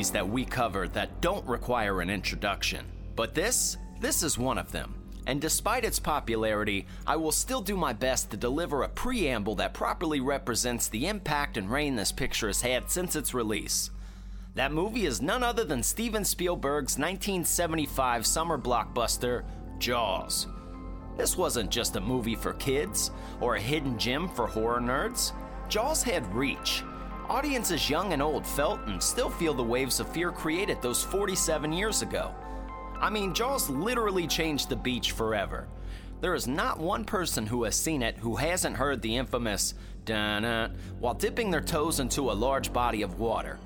movies that we cover that don't require an introduction. But this, this is one of them. And despite its popularity, I will still do my best to deliver a preamble that properly represents the impact and reign this picture has had since its release. That movie is none other than Steven Spielberg's 1975 summer blockbuster, Jaws. This wasn't just a movie for kids or a hidden gem for horror nerds. Jaws had reach. Audiences young and old felt and still feel the waves of fear created those 47 years ago. I mean, Jaws literally changed the beach forever. There is not one person who has seen it who hasn't heard the infamous dun while dipping their toes into a large body of water.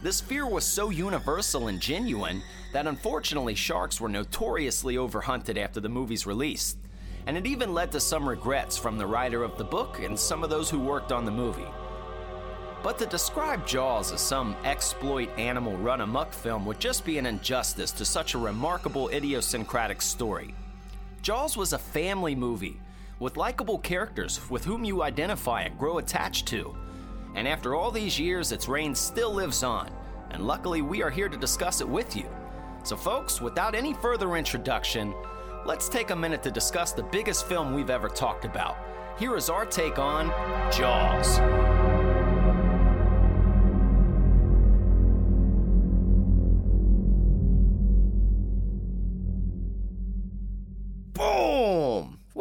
This fear was so universal and genuine that unfortunately sharks were notoriously overhunted after the movie's release. And it even led to some regrets from the writer of the book and some of those who worked on the movie. But to describe Jaws as some exploit animal run amuck film would just be an injustice to such a remarkable idiosyncratic story. Jaws was a family movie with likable characters with whom you identify and grow attached to. And after all these years, its reign still lives on, and luckily we are here to discuss it with you. So, folks, without any further introduction, let's take a minute to discuss the biggest film we've ever talked about. Here is our take on Jaws.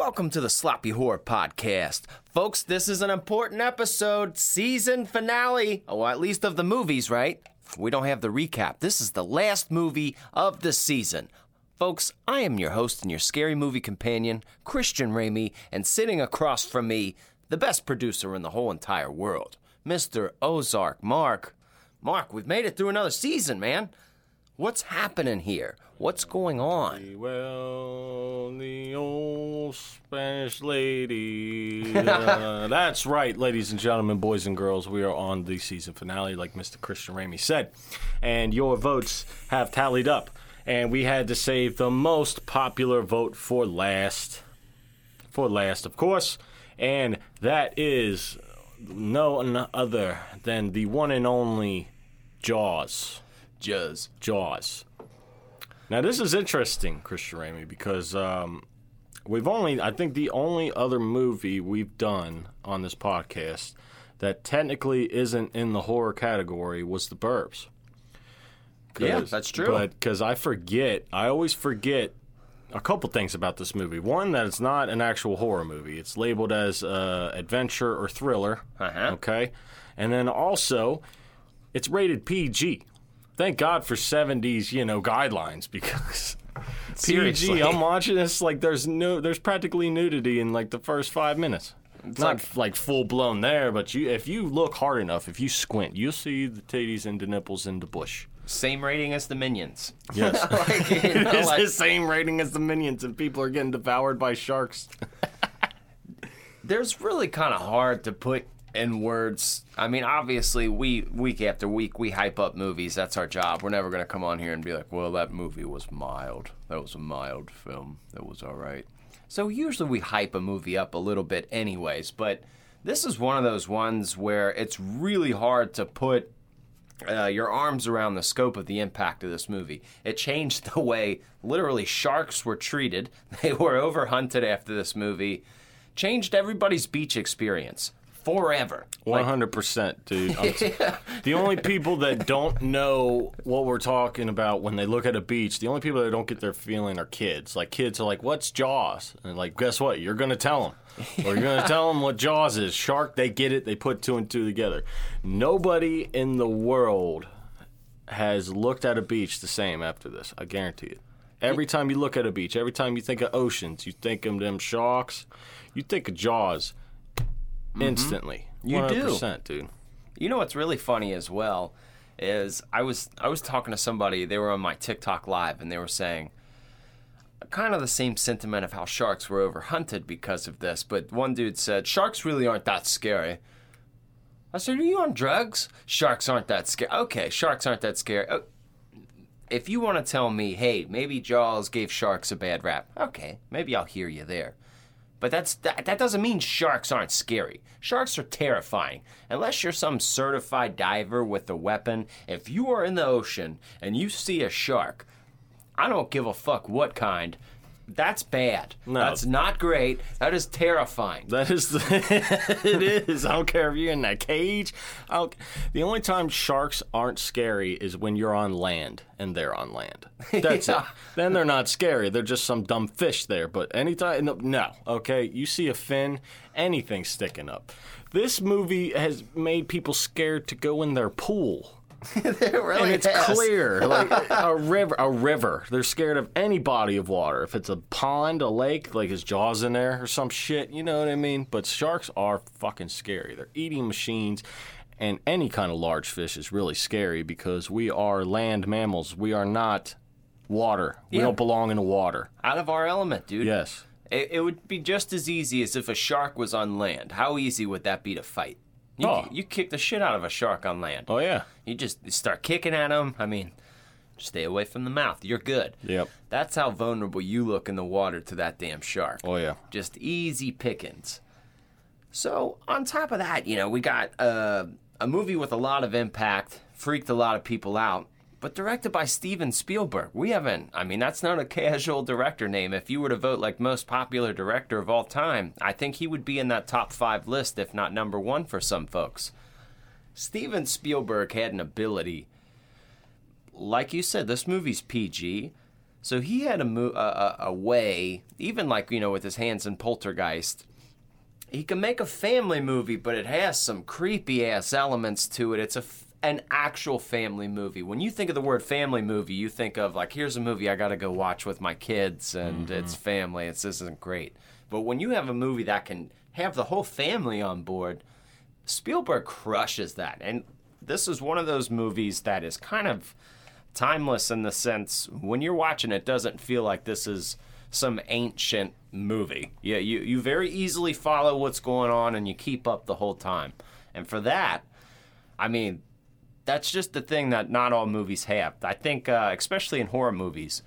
Welcome to the Sloppy Horror Podcast. Folks, this is an important episode, season finale, or at least of the movies, right? We don't have the recap. This is the last movie of the season. Folks, I am your host and your scary movie companion, Christian Ramey, and sitting across from me, the best producer in the whole entire world, Mr. Ozark Mark. Mark, we've made it through another season, man. What's happening here? What's going on? Well, the old Spanish lady. Uh, that's right, ladies and gentlemen, boys and girls. We are on the season finale, like Mr. Christian Ramey said. And your votes have tallied up. And we had to save the most popular vote for last. For last, of course. And that is no other than the one and only Jaws. Juzz. Jaws. Now this is interesting, Christian Ramey, because um, we've only I think the only other movie we've done on this podcast that technically isn't in the horror category was The Burbs. Yeah, that's true. But because I forget, I always forget a couple things about this movie. One, that it's not an actual horror movie; it's labeled as uh, adventure or thriller. Uh-huh. Okay, and then also, it's rated PG. Thank God for '70s, you know, guidelines because. Seriously. PG, I'm watching this like there's no, there's practically nudity in like the first five minutes. It's not like- like, full blown there, but you, if you look hard enough, if you squint, you'll see the titties and the nipples in the bush. Same rating as the Minions. Yes. like, you know, it's like- the same rating as the minions, and people are getting devoured by sharks. there's really kind of hard to put in words. I mean, obviously, we week after week we hype up movies. That's our job. We're never gonna come on here and be like, "Well, that movie was mild. That was a mild film. That was all right." So usually we hype a movie up a little bit, anyways. But this is one of those ones where it's really hard to put uh, your arms around the scope of the impact of this movie. It changed the way literally sharks were treated. They were overhunted after this movie. Changed everybody's beach experience forever. One hundred percent, dude. I'm the only people that don't know what we're talking about when they look at a beach, the only people that don't get their feeling are kids. Like kids are like, "What's Jaws?" And like, guess what? You're gonna tell them. Or you're gonna tell them what Jaws is. Shark. They get it. They put two and two together. Nobody in the world has looked at a beach the same after this. I guarantee it. Every time you look at a beach, every time you think of oceans, you think of them sharks, you think of Jaws Mm-hmm. instantly. You do. 100%, dude. You know what's really funny as well is I was I was talking to somebody. They were on my TikTok live and they were saying kind of the same sentiment of how sharks were overhunted because of this. But one dude said sharks really aren't that scary. I said, "Are you on drugs? Sharks aren't that scary." Okay, sharks aren't that scary. Oh, if you want to tell me, hey, maybe Jaws gave sharks a bad rap, okay, maybe I'll hear you there. But that's that, that doesn't mean sharks aren't scary. Sharks are terrifying. Unless you're some certified diver with a weapon, if you are in the ocean and you see a shark, I don't give a fuck what kind. That's bad. No. That's not great. That is terrifying. That is the, it is. I don't care if you're in that cage. The only time sharks aren't scary is when you're on land and they're on land. That's Yeah. it. Then they're not scary. They're just some dumb fish there. But anytime, no, no, okay, you see a fin, anything sticking up. This movie has made people scared to go in their pool. really and it's has. clear, like a river. A river. They're scared of any body of water. If it's a pond, a lake, like his jaws in there or some shit, you know what I mean. But sharks are fucking scary. They're eating machines, and any kind of large fish is really scary because we are land mammals. We are not water. We Yeah. don't belong in the water. Out of our element, dude. Yes. It, it would be just as easy as if a shark was on land. How easy would that be to fight? You, Oh. you kick the shit out of a shark on land. Oh yeah. You just start kicking at him. I mean, stay away from the mouth. You're good. Yep. That's how vulnerable you look in the water to that damn shark. Oh yeah. Just easy pickings. So, on top of that, you know, we got uh, a movie with a lot of impact, freaked a lot of people out, but directed by Steven Spielberg. We haven't, I mean, that's not a casual director name. If you were to vote like most popular director of all time, I think he would be in that top five list, if not number one for some folks. Steven Spielberg had an ability, like you said, this movie's PG. So he had a, mo- a, a, a way, even like, you know, with his hands in Poltergeist, he can make a family movie, but it has some creepy ass elements to it. It's a an actual family movie. When you think of the word family movie, you think of like, here's a movie I got to go watch with my kids and mm-hmm. it's family. It's this isn't great. But when you have a movie that can have the whole family on board, Spielberg crushes that. And this is one of those movies that is kind of timeless in the sense when you're watching it doesn't feel like this is some ancient movie. Yeah, you, you very easily follow what's going on and you keep up the whole time. And for that, I mean, that's just the thing that not all movies have. I think, uh, especially in horror movies,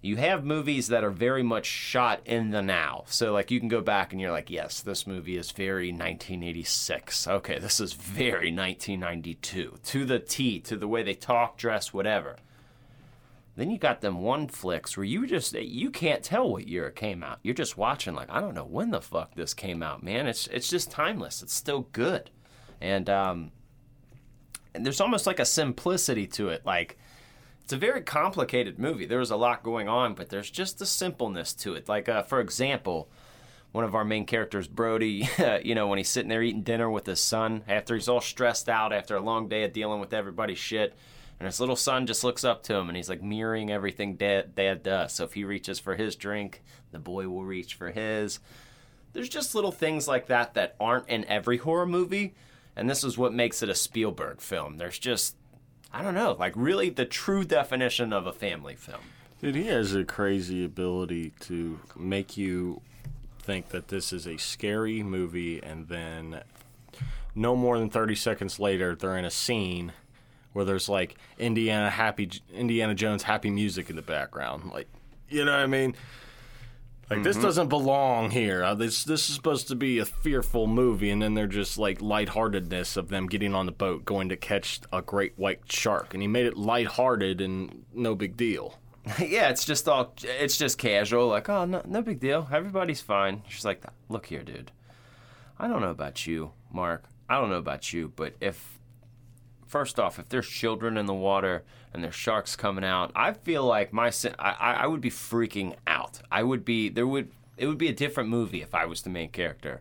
you have movies that are very much shot in the now. So, like, you can go back and you're like, yes, this movie is very 1986. Okay, this is very 1992. To the T, to the way they talk, dress, whatever. Then you got them one flicks where you just you can't tell what year it came out. You're just watching like I don't know when the fuck this came out, man. It's it's just timeless. It's still good, and um, there's almost like a simplicity to it. Like it's a very complicated movie. There's a lot going on, but there's just a simpleness to it. Like uh, for example, one of our main characters, Brody, you know, when he's sitting there eating dinner with his son after he's all stressed out after a long day of dealing with everybody's shit. And his little son just looks up to him and he's like mirroring everything dad, dad does. So if he reaches for his drink, the boy will reach for his. There's just little things like that that aren't in every horror movie. And this is what makes it a Spielberg film. There's just, I don't know, like really the true definition of a family film. Dude, he has a crazy ability to make you think that this is a scary movie, and then no more than 30 seconds later, they're in a scene where there's like Indiana happy Indiana Jones happy music in the background. Like, you know what I mean? Like this doesn't belong here. Uh, this this is supposed to be a fearful movie, and then they're just like lightheartedness of them getting on the boat, going to catch a great white shark, and he made it lighthearted and no big deal. yeah, it's just all it's just casual, like, oh no no big deal. Everybody's fine. She's like, look here, dude. I don't know about you, Mark. I don't know about you, but if first off, if there's children in the water and there's sharks coming out, I feel like my I, I would be freaking out. I would be there would it would be a different movie if I was the main character.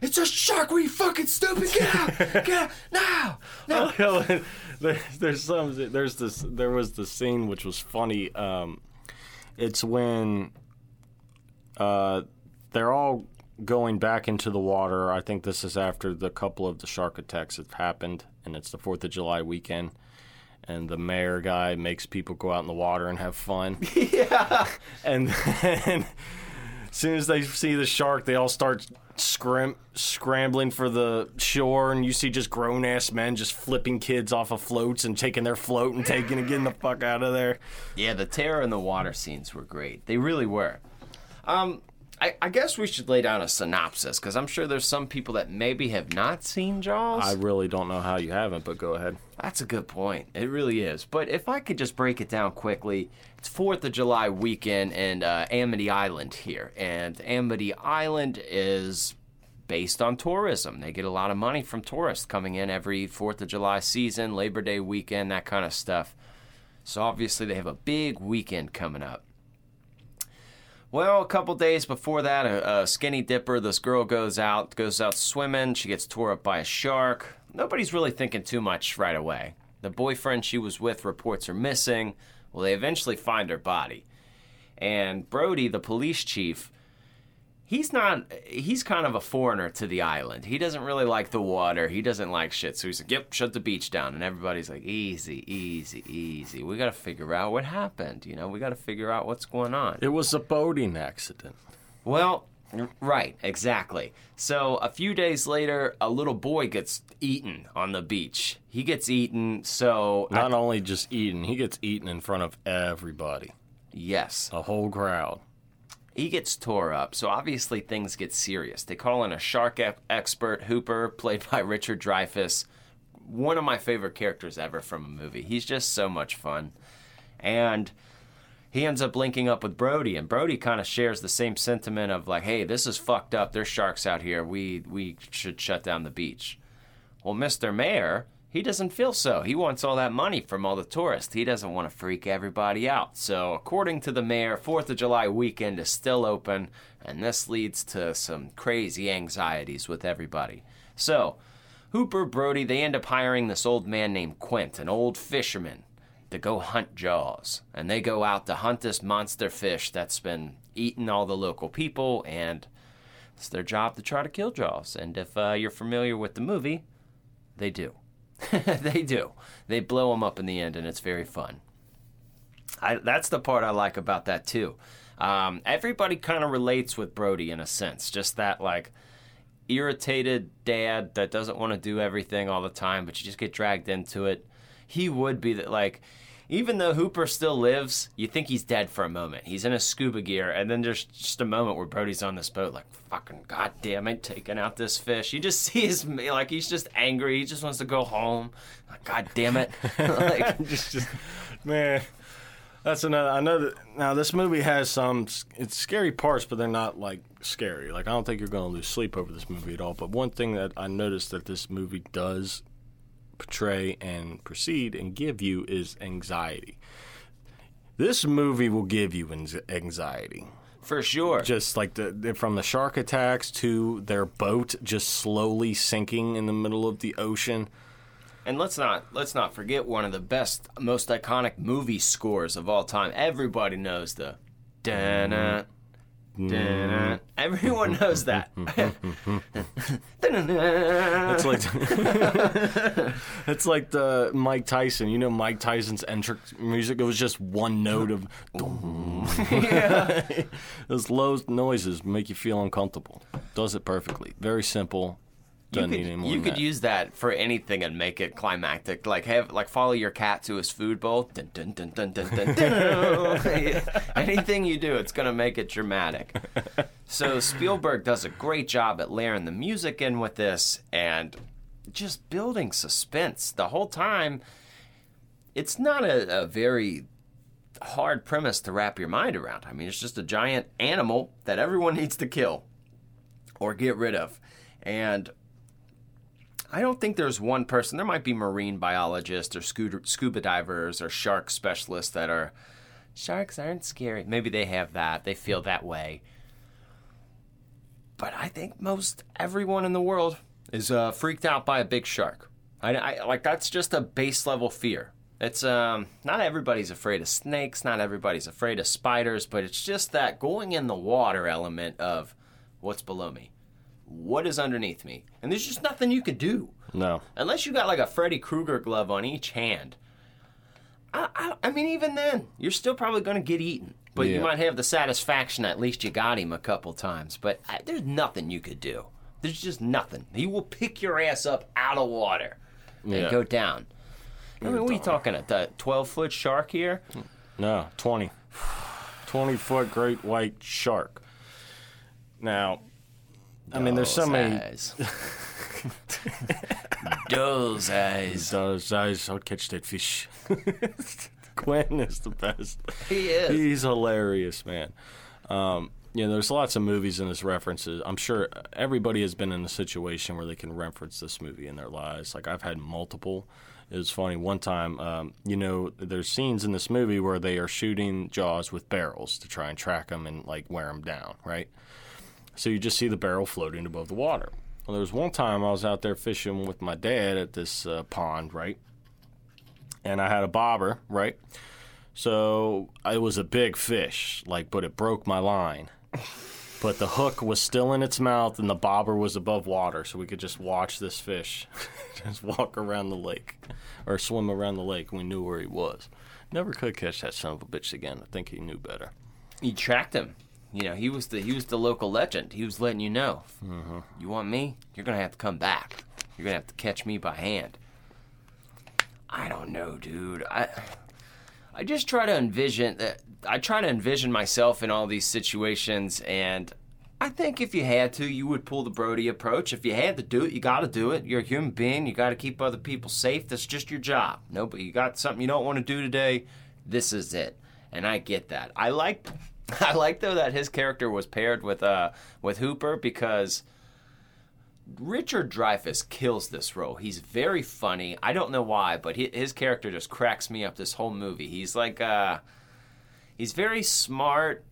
It's a shark! You fucking stupid? Get out! Get out now! No! there, there's some. There's this. There was the scene which was funny. Um, it's when uh, they're all going back into the water. I think this is after the couple of the shark attacks have happened, and it's the Fourth of July weekend. And the mayor guy makes people go out in the water and have fun. yeah. And then, as soon as they see the shark, they all start scram- scrambling for the shore, and you see just grown ass men just flipping kids off of floats and taking their float and taking and getting the fuck out of there. Yeah, the terror and the water scenes were great. They really were. Um, I, I guess we should lay down a synopsis because I'm sure there's some people that maybe have not seen Jaws. I really don't know how you haven't, but go ahead. That's a good point. It really is. But if I could just break it down quickly, it's Fourth of July weekend in uh, Amity Island here, and Amity Island is based on tourism. They get a lot of money from tourists coming in every Fourth of July season, Labor Day weekend, that kind of stuff. So obviously they have a big weekend coming up. Well, a couple days before that, a, a, skinny dipper, this girl goes out, goes out swimming. She gets tore up by a shark. Nobody's really thinking too much right away. The boyfriend she was with reports her missing. Well, they eventually find her body. And Brody, the police chief, he's not he's kind of a foreigner to the island. He doesn't really like the water. He doesn't like shit. So he's like yep shut the beach down. And everybody's like easy easy easy. We gotta figure out what happened you know? We gotta figure out what's going on. It was a boating accident. well right exactly. So a few days later a little boy gets eaten on the beach. He gets eaten so Not only just eaten, he gets eaten in front of everybody, yes. A whole crowd. He gets tore up. So obviously things get serious. They call in a shark expert, Hooper, played by Richard Dreyfuss. One of my favorite characters ever from a movie. He's just so much fun. And he ends up linking up with Brody, and Brody kind of shares the same sentiment of like, "Hey, this is fucked up. There's sharks out here. We we should shut down the beach." Well, Mr. Mayor, he doesn't feel so. He wants all that money from all the tourists. He doesn't want to freak everybody out. So, according to the mayor, 4th of July weekend is still open, and this leads to some crazy anxieties with everybody. So, Hooper, Brody, they end up hiring this old man named Quint, an old fisherman, to go hunt Jaws. And they go out to hunt this monster fish that's been eating all the local people, and it's their job to try to kill Jaws. And if uh, you're familiar with the movie, they do. they do. They blow them up in the end, and it's very fun. I, that's the part I like about that too. Um, everybody kind of relates with Brody in a sense, just that like irritated dad that doesn't want to do everything all the time, but you just get dragged into it. He would be that like. Even though Hooper still lives, you think he's dead for a moment. He's in a scuba gear, and then there's just a moment where Brody's on this boat, like, fucking goddamn it, taking out this fish. You just see his, like, he's just angry. He just wants to go home. Like, God damn it. like, just, just man, that's another. I know that now this movie has some. It's scary parts, but they're not like scary. Like I don't think you're going to lose sleep over this movie at all. But one thing that I noticed that this movie does portray and proceed and give you is anxiety. This movie will give you anxiety. for sure. Just like the, from the shark attacks to their boat just slowly sinking in the middle of the ocean. And let's not let's not forget one of the best, most iconic movie scores of all time. Everybody knows the da da Mm. Everyone knows that. It's like it's like the Mike Tyson. You know Mike Tyson's entrance music. It was just one note of. Those low noises make you feel uncomfortable. Does it perfectly. Very simple. You could, need any more you could that. use that for anything and make it climactic. Like have like follow your cat to his food bowl. Dun, dun, dun, dun, dun, dun, dun. anything you do, it's gonna make it dramatic. So Spielberg does a great job at layering the music in with this and just building suspense the whole time. It's not a, a very hard premise to wrap your mind around. I mean, it's just a giant animal that everyone needs to kill or get rid of. And I don't think there's one person. There might be marine biologists or scuba, divers or shark specialists that are sharks aren't scary. Maybe they have that. They feel that way. But I think most everyone in the world is uh, freaked out by a big shark. I, I like that's just a base level fear. It's um not everybody's afraid of snakes, not everybody's afraid of spiders, but it's just that going in the water element of what's below me, what is underneath me, and there's just nothing you could do No. unless you got like a Freddy Krueger glove on each hand. I, I, I mean, even then, you're still probably going to get eaten. But you might have the satisfaction at least you got him a couple times. But I, there's nothing you could do. There's just nothing. He will pick your ass up out of water and Yeah. go down. I mean, what are you talking at? The 12 foot shark here? No. Twenty. Twenty foot great white shark. Now, I mean, there's so many. Eyes. Those eyes. Those eyes, I'll catch that fish. Quint is the best. He is. He's hilarious, man. Um, you know, there's lots of movies in this references. I'm sure everybody has been in a situation where they can reference this movie in their lives. Like I've had multiple. It was funny one time. Um, you know, there's scenes in this movie where they are shooting Jaws with barrels to try and track them and like wear them down, right? So you just see the barrel floating above the water. Well, there was one time I was out there fishing with my dad at this uh, pond, right? And I had a bobber, right? So it was a big fish, like, but it broke my line. But the hook was still in its mouth and the bobber was above water, so we could just watch this fish just walk around the lake or swim around the lake. We knew where he was. Never could catch that son of a bitch again. I think he knew better. You tracked him. You know, he was the he was the local legend. He was letting you know. You want me? You're gonna have to come back. You're gonna have to catch me by hand. I don't know, dude. I I just try to envision that. I try to envision myself in all these situations, and I think if you had to, you would pull the Brody approach. If you had to do it, you got to do it. You're a human being. You got to keep other people safe. That's just your job. No, but you got something you don't want to do today. This is it, and I get that. I like, I like though that his character was paired with uh with Hooper because. Richard Dreyfuss kills this role. He's very funny. I don't know why, but he, his character just cracks me up this whole movie. He's like, uh, he's very smart.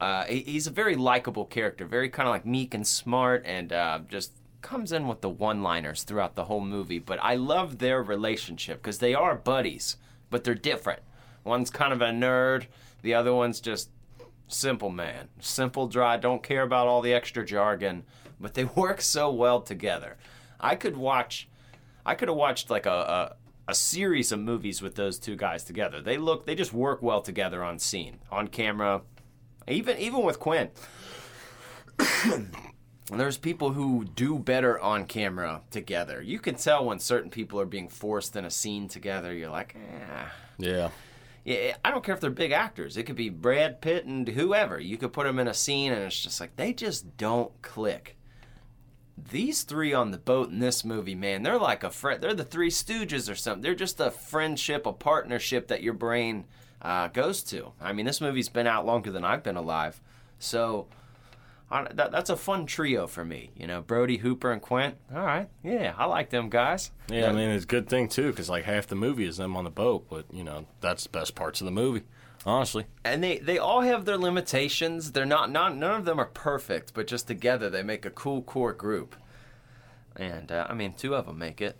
Uh, he, he's a very likable character, very kind of like meek and smart, and uh, just comes in with the one-liners throughout the whole movie. But I love their relationship because they are buddies, but they're different. One's kind of a nerd, the other one's just simple man, simple, dry, don't care about all the extra jargon, but they work so well together. I could watch, I could have watched like a, a a series of movies with those two guys together. They look, they just work well together on scene, on camera, even even with Quint. There's people who do better on camera together. You can tell when certain people are being forced in a scene together. You're like, eh. Yeah. I don't care if they're big actors. It could be Brad Pitt and whoever. You could put them in a scene, and it's just like they just don't click. These three on the boat in this movie, man, they're like a friend. They're the Three Stooges or something. They're just a friendship, a partnership that your brain uh, goes to. I mean, this movie's been out longer than I've been alive, so that, that's a fun trio for me. You know, Brody, Hooper, and Quint. All right, yeah, I like them guys. Yeah, I mean, it's a good thing, too, because like half the movie is them on the boat, but, you know, that's the best parts of the movie, honestly. and they they all have their limitations. They're not not none of them are perfect, but just together they make a cool core group. And uh, I mean, two of them make it.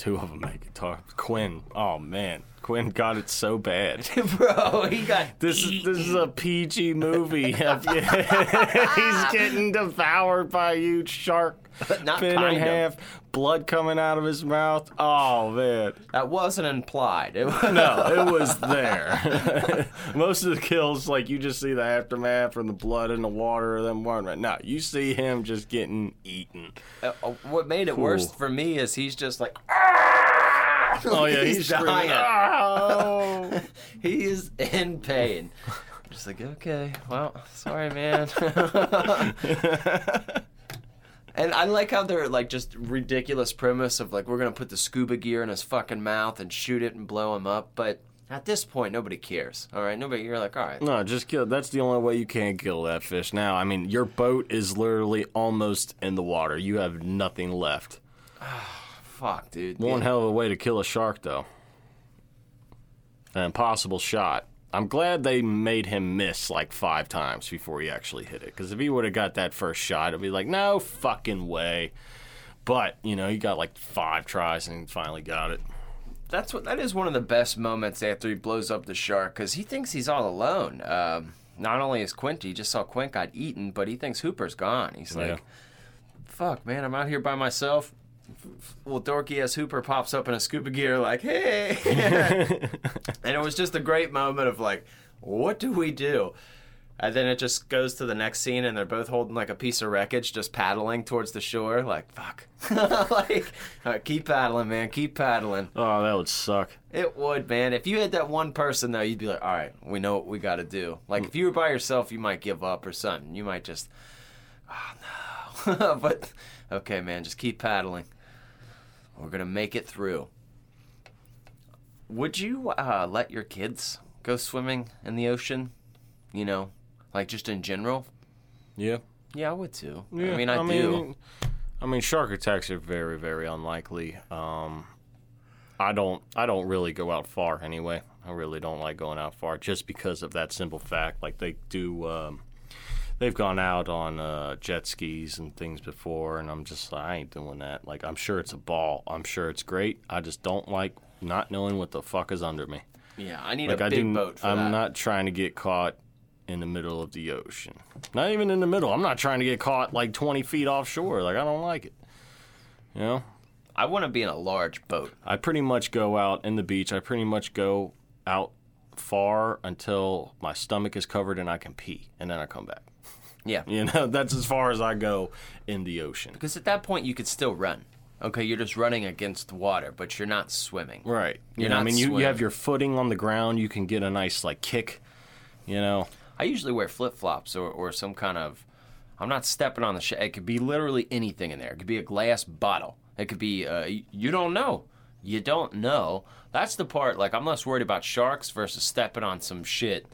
Two of them make it. Talk. Quint. Oh, man. Quint got it so bad. Bro, he got This is this is a PG movie. He's getting devoured by a huge shark, Not bit kind in of. Blood coming out of his mouth. Oh man, that wasn't implied. It was, no, it was there. Most of the kills, like you just see the aftermath from the blood in the water of them running. No, you see him just getting eaten. Uh, uh, what made it worse for me is he's just like Oh yeah, he's, He's dying. "Oh." he is in pain. Just like okay, well, sorry, man. And I like how they're like just ridiculous premise of like we're gonna put the scuba gear in his fucking mouth and shoot it and blow him up, but at this point nobody cares. All right, nobody. You're like, all right, No, just kill. That's the only way you can kill that fish. Now, I mean, your boat is literally almost in the water. You have nothing left. fuck, dude. One Yeah. hell of a way to kill a shark, though. An impossible shot. I'm glad they made him miss like five times before he actually hit it. Because if he would have got that first shot, it'd be like, no fucking way. But you know, he got like five tries and finally got it. That's what that is one of the best moments after he blows up the shark because he thinks he's all alone. Um, not only is Quint, he just saw Quint got eaten, but he thinks Hooper's gone. He's Yeah. like, "Fuck, man, I'm out here by myself." Well, dorky ass Hooper pops up in a scuba gear, like, "Hey," and it was just a great moment of like, "What do we do?" And then it just goes to the next scene, and they're both holding like a piece of wreckage, just paddling towards the shore. Like, fuck. like, right, keep paddling, man. Keep paddling. Oh, that would suck. It would, man. If you had that one person, though, you'd be like, all right, we know what we got to do. Like, if you were by yourself, you might give up or something. You might just, oh, no. but, okay, man, just keep paddling. We're going to make it through. Would you uh, let your kids go swimming in the ocean? You know, like just in general? Yeah. Yeah, I would too. Yeah, I mean, I, do. I mean, shark attacks are very, very unlikely. Um, I don't, I don't really go out far anyway. I really don't like going out far just because of that simple fact. Like they do, um, they've gone out on uh, jet skis and things before, and I'm just, I ain't doing that. Like I'm sure it's a ball. I'm sure it's great. I just don't like not knowing what the fuck is under me. Yeah, I need Like a I big do. boat for I'm that. not trying to get caught in the middle of the ocean. Not even in the middle. I'm not trying to get caught like 20 feet offshore. Like I don't like it. You know. I want to be in a large boat. I pretty much go out in the beach. I pretty much go out far until my stomach is covered and I can pee, and then I come back. Yeah. You know, that's as far as I go in the ocean. Because at that point, you could still run. Okay, you're just running against water, but you're not swimming. Right. You You're know, I mean, you, you have your footing on the ground. You can get a nice like kick. You know. I usually wear flip flops or, or some kind of. I'm not stepping on the shit. It could be literally anything in there. It could be a glass bottle. It could be. Uh, you don't know. You don't know. That's the part. Like I'm less worried about sharks versus stepping on some shit.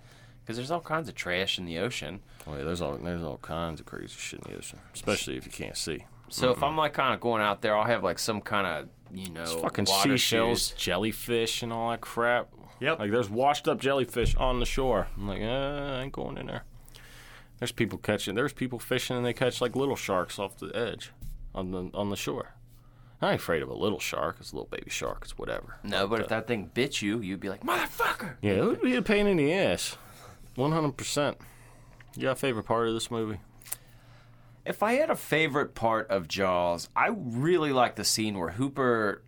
Because there's all kinds of trash in the ocean. Oh yeah, there's all there's all kinds of crazy shit in the ocean, especially if you can't see. So if I'm like kind of going out there, I'll have like some kind of you know fucking water seashells, jellyfish, and all that crap. Yep. Like there's washed up jellyfish on the shore. I'm like, uh, I ain't going in there. There's people catching. There's people fishing, and they catch like little sharks off the edge, on the on the shore. I ain't afraid of a little shark. It's a little baby shark. It's whatever. No, but if that thing bit you, you'd be like motherfucker. Yeah, it would be a pain in the ass. One hundred percent. You got a favorite part of this movie? If I had a favorite part of Jaws, I really like the scene where Hooper.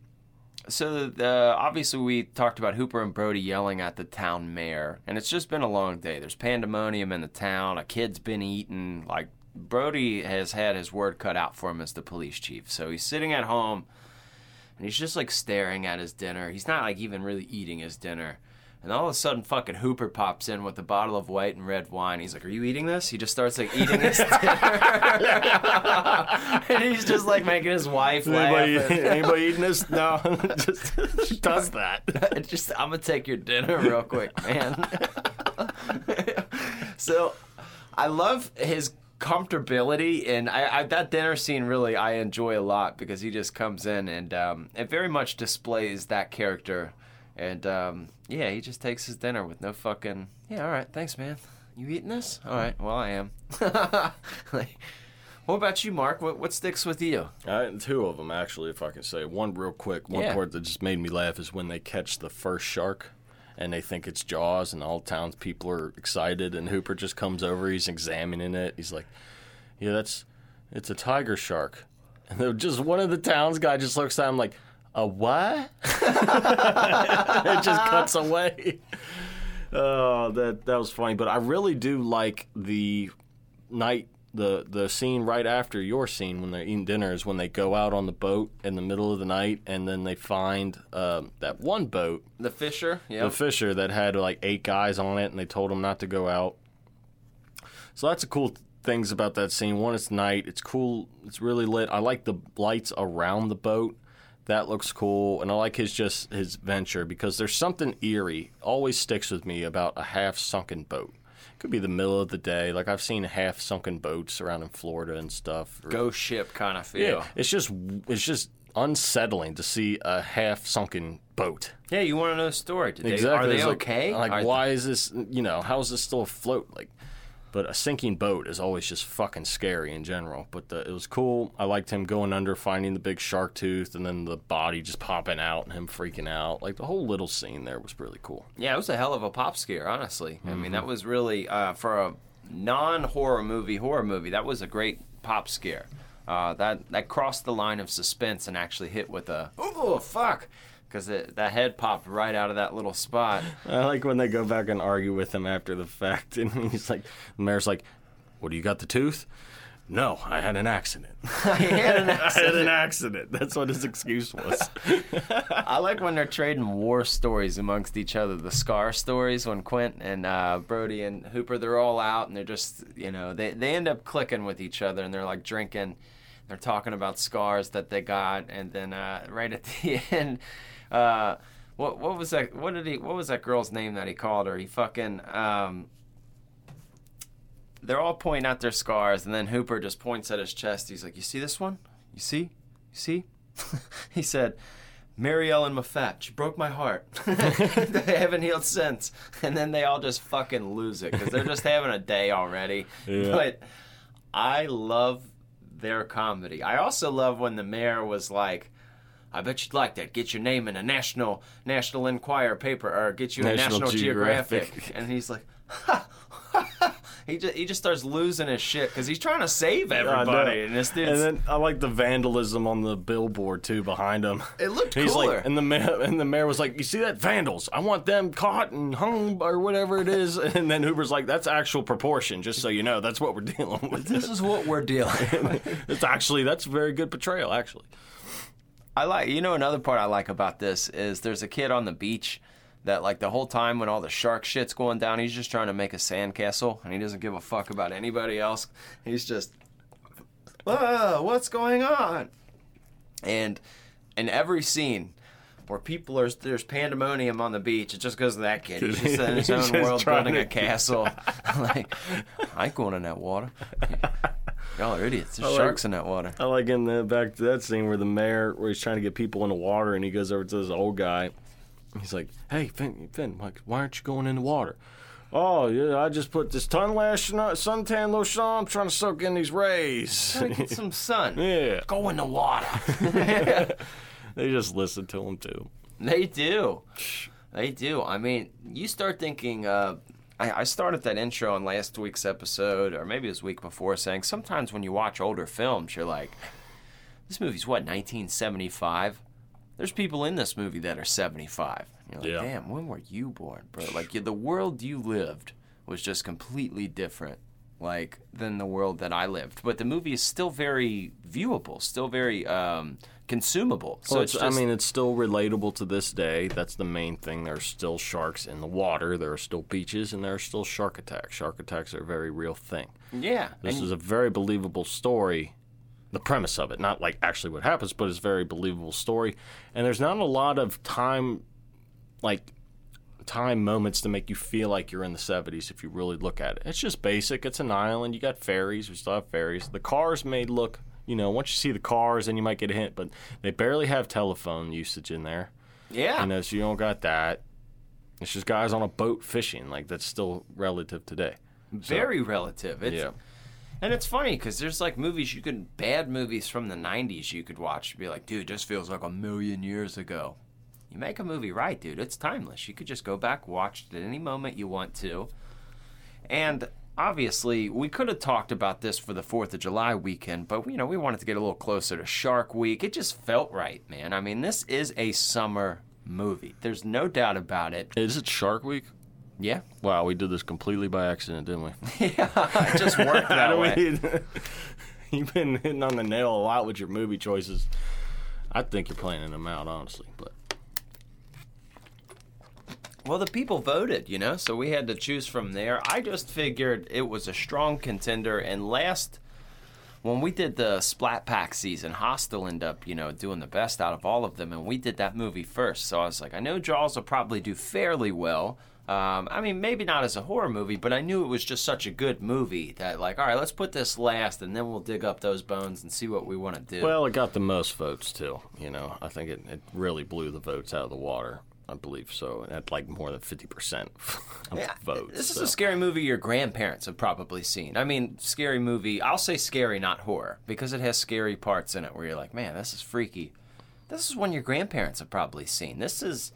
So the, obviously we talked about Hooper and Brody yelling at the town mayor, and it's just been a long day. There's pandemonium in the town. A kid's been eaten. Like Brody has had his word cut out for him as the police chief. So he's sitting at home, and he's just like staring at his dinner. He's not like even really eating his dinner. And all of a sudden, fucking Hooper pops in with a bottle of white and red wine. He's like, "Are you eating this?" He just starts like eating his dinner, and he's just like making his wife Anybody, laugh. anybody eating this? No, just does that. Just, I'm gonna take your dinner real quick, man. so, I love his comfortability, and I, I that dinner scene really I enjoy a lot because he just comes in and um, it very much displays that character, and um, yeah, he just takes his dinner with no fucking yeah. All right, thanks, man. You eating this? All right, well I am. like, what about you, Mark? What what sticks with you? Uh, two of them, actually, if I can say. One real quick. One Yeah. part that just made me laugh is when they catch the first shark and they think it's Jaws, and all townspeople are excited, and Hooper just comes over. He's examining it. He's like, Yeah, that's, it's a tiger shark. And just one of the towns guy just looks at him like, A what? it just cuts away. Oh, that that was funny. But I really do like the night the the scene right after your scene when they're eating dinner is when they go out on the boat in the middle of the night and then they find um, that one boat The Fisher, yeah. the fisher that had like eight guys on it and they told them not to go out so that's the cool things about that scene one it's night it's cool it's really lit i like the lights around the boat that looks cool and i like his just his venture because there's something eerie always sticks with me about a half sunken boat could be the middle of the day like i've seen half sunken boats around in florida and stuff or- Ghost ship kind of feel. yeah it's just it's just unsettling to see a half sunken boat Yeah, you want to know the story. Did they, Exactly. Are they It's like- okay? Like, Are- why is this? You know, how is this still afloat? Like, but a sinking boat is always just fucking scary in general. But the, it was cool. I liked him going under, finding the big shark tooth, and then the body just popping out and him freaking out. Like the whole little scene there was really cool. Yeah, it was a hell of a pop scare, honestly. I mean, Mm-hmm. that was really uh, for a non-horror movie, horror movie. That was a great pop scare. Uh, that that crossed the line of suspense and actually hit with a oh fuck. Because that head popped right out of that little spot. I like when they go back and argue with him after the fact, and he's like, the mayor's like, "What do you got the tooth?" No, I had an accident. I had an I had accident. an accident. That's what his excuse was. I like when they're trading war stories amongst each other. The Scar stories when Quint and uh, Brody and Hooper they're all out and they're just you know they they end up clicking with each other and they're like drinking. They're talking about scars that they got and then uh, right at the end, uh, what what was that? What did he? What was that girl's name that he called her? He fucking. Um, they're all pointing out their scars, and then Hooper just points at his chest. He's like, "You see this one? You see? You see?" he said, "Mary Ellen Moffit, she broke my heart. they haven't healed since." And then they all just fucking lose it because they're just having a day already. Yeah. But I love their comedy. I also love when the mayor was like. I bet you'd like that. Get your name in a national National Enquirer paper, or get you a National National Geographic. Geographic. And he's like, he just he just starts losing his shit because he's trying to save everybody, and this dude's And then I like the vandalism on the billboard too behind him. It looked He's cooler. like, and the mayor, and the mayor was like, "You see that vandals? I want them caught and hung or whatever it is." And then Hoover's like, "That's actual proportion, just so you know. That's what we're dealing with. this is what we're dealing. with. it's actually that's very good portrayal, actually." I like you know another part I like about this is there's a kid on the beach that like the whole time when all the shark shit's going down, he's just trying to make a sandcastle and he doesn't give a fuck about anybody else. He's just, Whoa, what's going on? And in every scene where people are there's pandemonium on the beach, it just goes to that kid. He's just in his own world building to- a castle. like, I ain't going in that water. Y'all are idiots. There's like- sharks in that water. I like in the back to that scene where the mayor, where he's trying to get people in the water, and he goes over to this old guy. He's like, "Hey, Finn, Finn, like, why aren't you going in the water?" Oh, yeah, I just put this ton lash suntan lotion on. I'm trying to soak in these rays. Trying to get some sun. yeah, Go in the water. they just listen to him too. They do. They do. I mean, you start thinking. Uh, I, I started that intro in last week's episode, or maybe it was week before, saying sometimes when you watch older films, you're like, this movie's what, 1975? There's people in this movie that are 75. You're like, Yeah. damn, when were you born, bro? Like, the world you lived was just completely different, like, than the world that I lived. But the movie is still very viewable, still very um, consumable. So Well, it's, it's, just, I mean, it's still relatable to this day. That's the main thing. There are still sharks in the water. There are still beaches, and there are still shark attacks. Shark attacks are a very real thing. yeah. This is a very believable story. The premise of it, not like actually what happens, but it's a very believable story. And there's not a lot of time, like time moments to make you feel like you're in the 70s if you really look at it. It's just basic. It's an island. You got ferries. We still have ferries. The cars may look, you know, once you see the cars, then you might get a hint, but they barely have telephone usage in there. yeah. You know, so you don't got that. It's just guys on a boat fishing. Like that's still relative today. very relative. It's, yeah. And it's funny because there's like movies you could, bad movies from the 90s you could watch and be like, dude, this feels like a million years ago. You make a movie right, dude. It's timeless. You could just go back, watch it at any moment you want to. And obviously, we could have talked about this for the 4th of July weekend, but, you know, we wanted to get a little closer to Shark Week. It just felt right, man. I mean, this is a summer movie. There's no doubt about it. Is it Shark Week? Yeah. Wow, we did this completely by accident, didn't we? yeah. It just worked that way. You've been hitting on the nail a lot with your movie choices. I think you're planning them out, honestly. But Well, the people voted, you know, so we had to choose from there. I just figured it was a strong contender, and last when we did the Splat Pack season, Hostel ended up, you know, doing the best out of all of them, and we did that movie first. So I was like, I know Jaws will probably do fairly well. Um, I mean, maybe not as a horror movie, but I knew it was just such a good movie that, like, all right, let's put this last, and then we'll dig up those bones and see what we want to do. well, it got the most votes too. You know, I think it, it really blew the votes out of the water. I believe so. At like more than fifty percent of Yeah, votes. This is so. a scary movie your grandparents have probably seen. I mean, scary movie. I'll say scary, not horror, because it has scary parts in it where you're like, man, this is freaky. This is one your grandparents have probably seen. This is.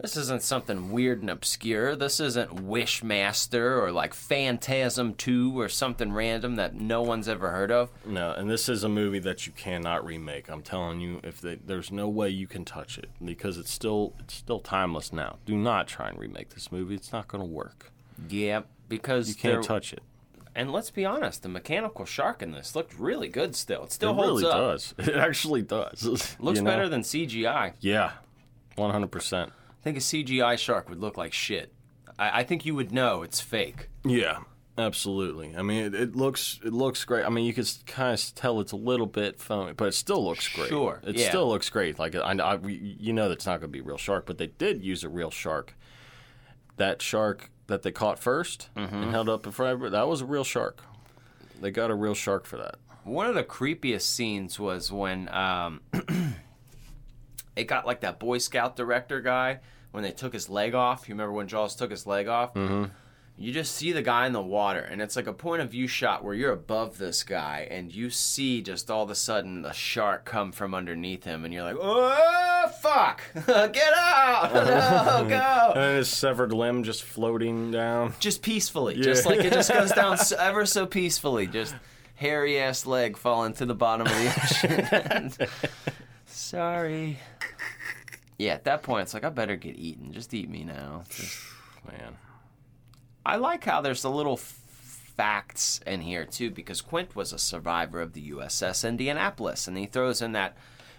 This isn't something weird and obscure. This isn't Wishmaster or like Phantasm 2 or something random that no one's ever heard of. No, and this is a movie that you cannot remake. I'm telling you, if they, there's no way you can touch it because it's still it's still timeless now. Do not try and remake this movie. It's not going to work. Yeah, because You can't touch it. And let's be honest, the mechanical shark in this looked really good. Still, it still holds It holds really up. does. It actually does. Looks You know? better than CGI. Yeah, 100. percent I think a CGI shark would look like shit. I, I think you would know it's fake. Yeah, absolutely. I mean, it, it looks it looks great. I mean, you can kind of tell it's a little bit foamy, but it still looks great. Sure, it yeah. still looks great. Like I, I, you know, that's not going to be a real shark, but they did use a real shark. That shark that they caught 1st Mm-hmm. and held up in front of everybody, that was a real shark. They got a real shark for that. One of the creepiest scenes was when um, it got like that Boy Scout director guy when they took his leg off. You remember when Jaws took his leg off? Mm-hmm. You just see the guy in the water, and it's like a point of view shot where you're above this guy, and you see just all of a sudden the shark come from underneath him, and you're like, "Oh fuck! Get out! No, go!" And his severed limb just floating down. just peacefully, just like it just goes down ever so peacefully. Just hairy ass leg falling to the bottom of the ocean. Sorry. Yeah, at that point, it's like I better get eaten. Just eat me now. Just- Man, I like how there's a little f- facts in here too, because Quint was a survivor of the USS Indianapolis, and he throws in that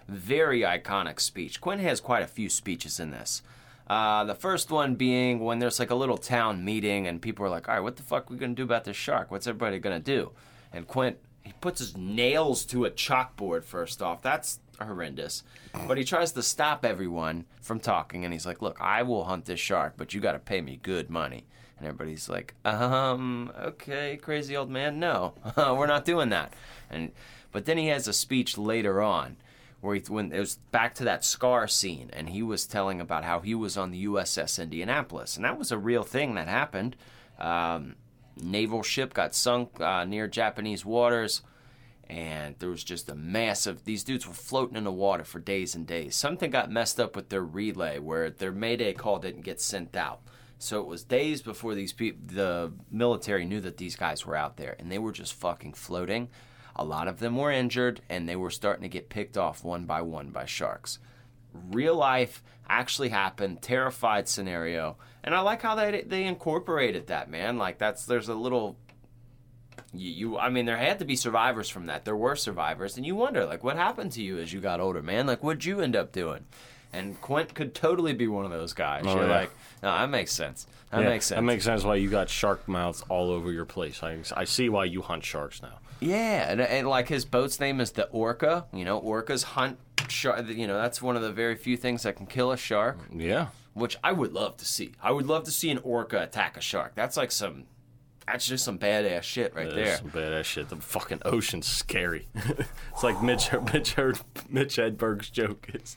very iconic speech. Quint has quite a few speeches in this. Uh, the first one being when there's like a little town meeting, and people are like, "All right, what the fuck are we gonna do about this shark? What's everybody gonna do?" And Quint he puts his nails to a chalkboard first off. That's horrendous. But he tries to stop everyone from talking, and he's like, "Look, I will hunt this shark, but you got to pay me good money." And everybody's like, "Um, okay, crazy old man, no, we're not doing that." And but then he has a speech later on where he, when it was back to that scar scene, and he was telling about how he was on the USS Indianapolis, and that was a real thing that happened. Um, naval ship got sunk uh, near Japanese waters, and there was just a massive. These dudes were floating in the water for days and days. Something got messed up with their relay, where their mayday call didn't get sent out. So it was days before these people, the military knew that these guys were out there, and they were just fucking floating. A lot of them were injured, and they were starting to get picked off one by one by sharks. Real life actually happened, terrified scenario, and I like how they they incorporated that man. Like that's there's a little you, you I mean there had to be survivors from that. There were survivors and you wonder like what happened to you as you got older, man? Like what'd you end up doing? And Quint could totally be one of those guys. Oh, You're yeah. like, no, that makes sense. That Yeah, makes sense. That makes sense why you got shark mouths all over your place. I, I see why you hunt sharks now. Yeah, and, and like his boat's name is the Orca. You know, orcas hunt shark. You know, that's one of the very few things that can kill a shark, Yeah. which I would love to see. I would love to see an orca attack a shark. That's like some. That's just some badass shit right There's there. some badass shit. The fucking ocean's scary. it's like Mitch Mitch Mitch Hedberg's joke is.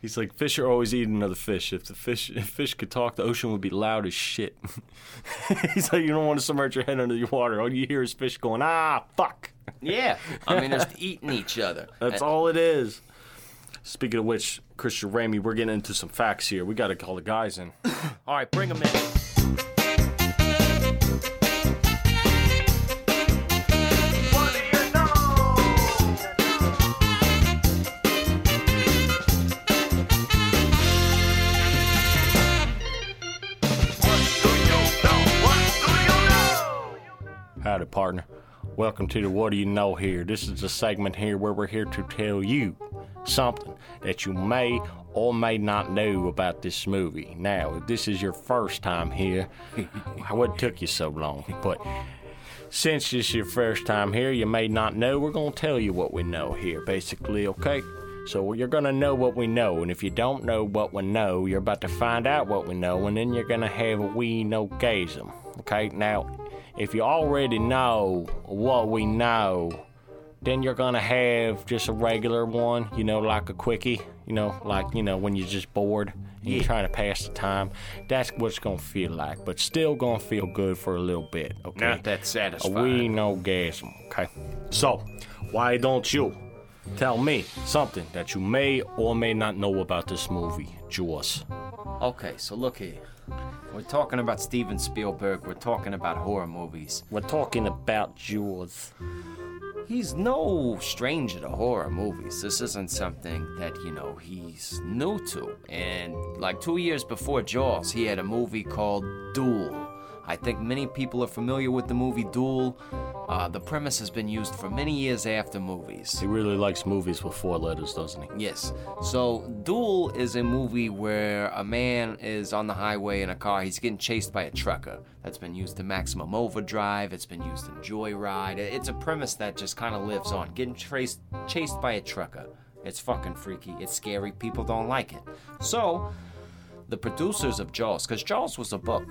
He's like, fish are always eating another fish. If the fish if fish could talk, the ocean would be loud as shit. He's like, you don't want to submerge your head under the water. All you hear is fish going, ah, fuck. Yeah, I mean, just eating each other. That's And- all it is. Speaking of which, Christian Ramey, we're getting into some facts here. We got to call the guys in. All right, bring them in. Welcome to the What Do You Know here. This is a segment here where we're here to tell you something that you may or may not know about this movie. Now, if this is your first time here, what took you so long? But since this is your first time here, you may not know. We're going to tell you what we know here, basically, okay? So you're going to know what we know, and if you don't know what we know, you're about to find out what we know, and then you're going to have a wee no gasm, okay? Now, if you already know what we know, then you're gonna have just a regular one, you know, like a quickie, you know, like, you know, when you're just bored and you're trying to pass the time. That's what it's gonna feel like, but still gonna feel good for a little bit, okay? Not that uh, a satisfying. wee no gasm, okay? So, why don't you Tell me something that you may or may not know about this movie, Jaws. Okay, so look here. We're talking about Steven Spielberg. We're talking about horror movies. We're talking about Jaws. He's no stranger to horror movies. This isn't something that, you know, he's new to. And like two years before Jaws, he had a movie called Duel. I think many people are familiar with the movie Duel. Uh, the premise has been used for many years after movies. He really likes movies with four letters, doesn't he? Yes. So, Duel is a movie where a man is on the highway in a car. He's getting chased by a trucker. That's been used in Maximum Overdrive. It's been used in Joyride. It's a premise that just kind of lives on. Getting chased, chased by a trucker. It's fucking freaky. It's scary. People don't like it. So, the producers of Jaws, because Jaws was a book.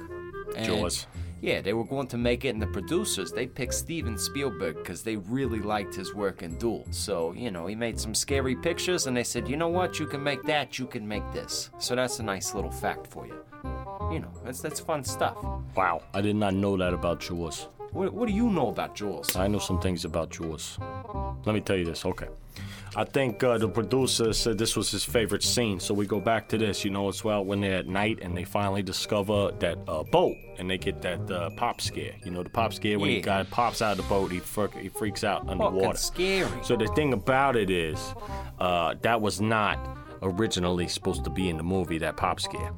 And- Jaws. Yeah, they were going to make it, and the producers they picked Steven Spielberg because they really liked his work in Duel. So you know, he made some scary pictures, and they said, you know what, you can make that, you can make this. So that's a nice little fact for you. You know, that's that's fun stuff. Wow. I did not know that about Jaws. What, what do you know about Jaws? I know some things about Jaws. Let me tell you this, okay. I think uh, the producer said this was his favorite scene, so we go back to this. You know, it's well when they're at night and they finally discover that uh, boat and they get that uh, pop scare. You know, the pop scare when Yeah. he guy pops out of the boat, he, frick, he freaks out underwater. Fucking scary. So the thing about it is, uh, that was not originally supposed to be in the movie, that pop scare.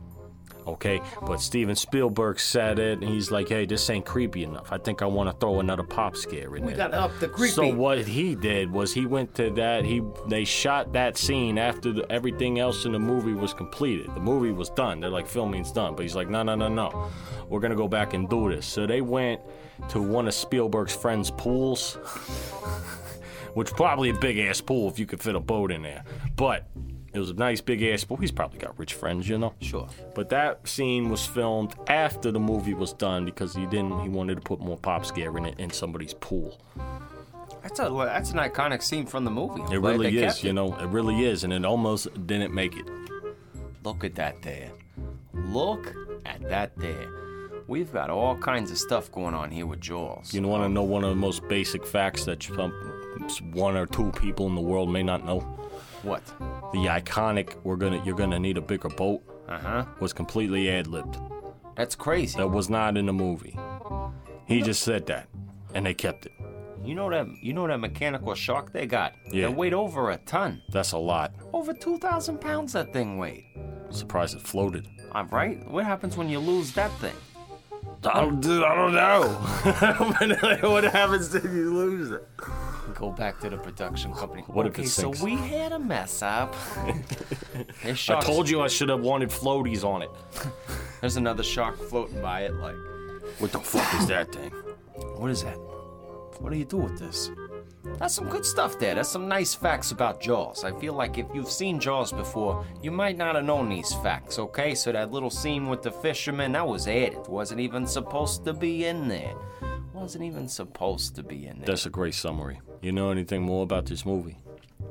Okay, but Steven Spielberg said it, and he's like, "Hey, this ain't creepy enough. I think I want to throw another pop scare in We there." gotta up the creepy. So what he did was he went to that. He they shot that scene after the, everything else in the movie was completed. The movie was done. They're like filming's done, but he's like, "No, no, no, no. We're gonna go back and do this." So they went to one of Spielberg's friends' pools which probably a big ass pool if you could fit a boat in there. But it was a nice big ass pool. He's probably got rich friends, you know. Sure. But that scene was filmed after the movie was done because he didn't. He wanted to put more pop scare in it in somebody's pool. That's a that's an iconic scene from the movie. I'm It really is, you it. know. It really is, and it almost didn't make it. Look at that there. Look at that there. We've got all kinds of stuff going on here with Jaws. You want to know one of the most basic facts that some one or two people in the world may not know? what? The iconic "We're gonna, you're gonna need a bigger boat" Uh huh. was completely ad libbed. That's crazy. That was not in the movie. He just said that, and they kept it. You know that you know that mechanical shark they got? Yeah. They weighed over a ton. That's a lot. Over two thousand pounds that thing weighed. Surprised it floated. I'm right. What happens when you lose that thing? I don't, dude, I don't know. what happens if you lose it? Go back to the production company. What if it okay, so we had a mess up. I told you I should have wanted floaties on it. There's another shark floating by it. Like, What the fuck is that thing? what is that? What do you do with this? That's some good stuff there. That's some nice facts about Jaws. I feel like if you've seen Jaws before, you might not have known these facts, okay? So that little scene with the fisherman, that was added. It wasn't even supposed to be in there. Wasn't even supposed to be in there. That's a great summary. You know anything more about this movie?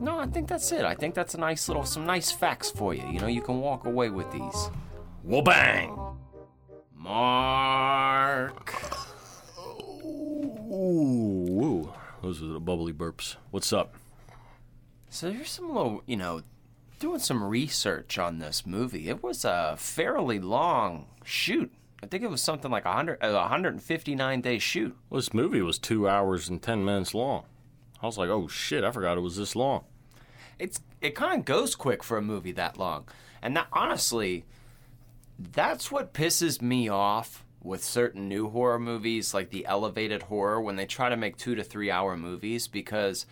No, I think that's it. I think that's a nice little, some nice facts for you. You know, you can walk away with these. Well, bang! Mark. Ooh, ooh. Those are the bubbly burps. What's up? So there's some little, you know, doing some research on this movie. It was a fairly long shoot. I think it was something like a 100, a 159 day shoot. Well, this movie was two hours and ten minutes long. I was like, oh shit, I forgot it was this long. It's it kind of goes quick for a movie that long. And that, honestly, that's what pisses me off with certain new horror movies like the elevated horror when they try to make 2 to 3 hour movies because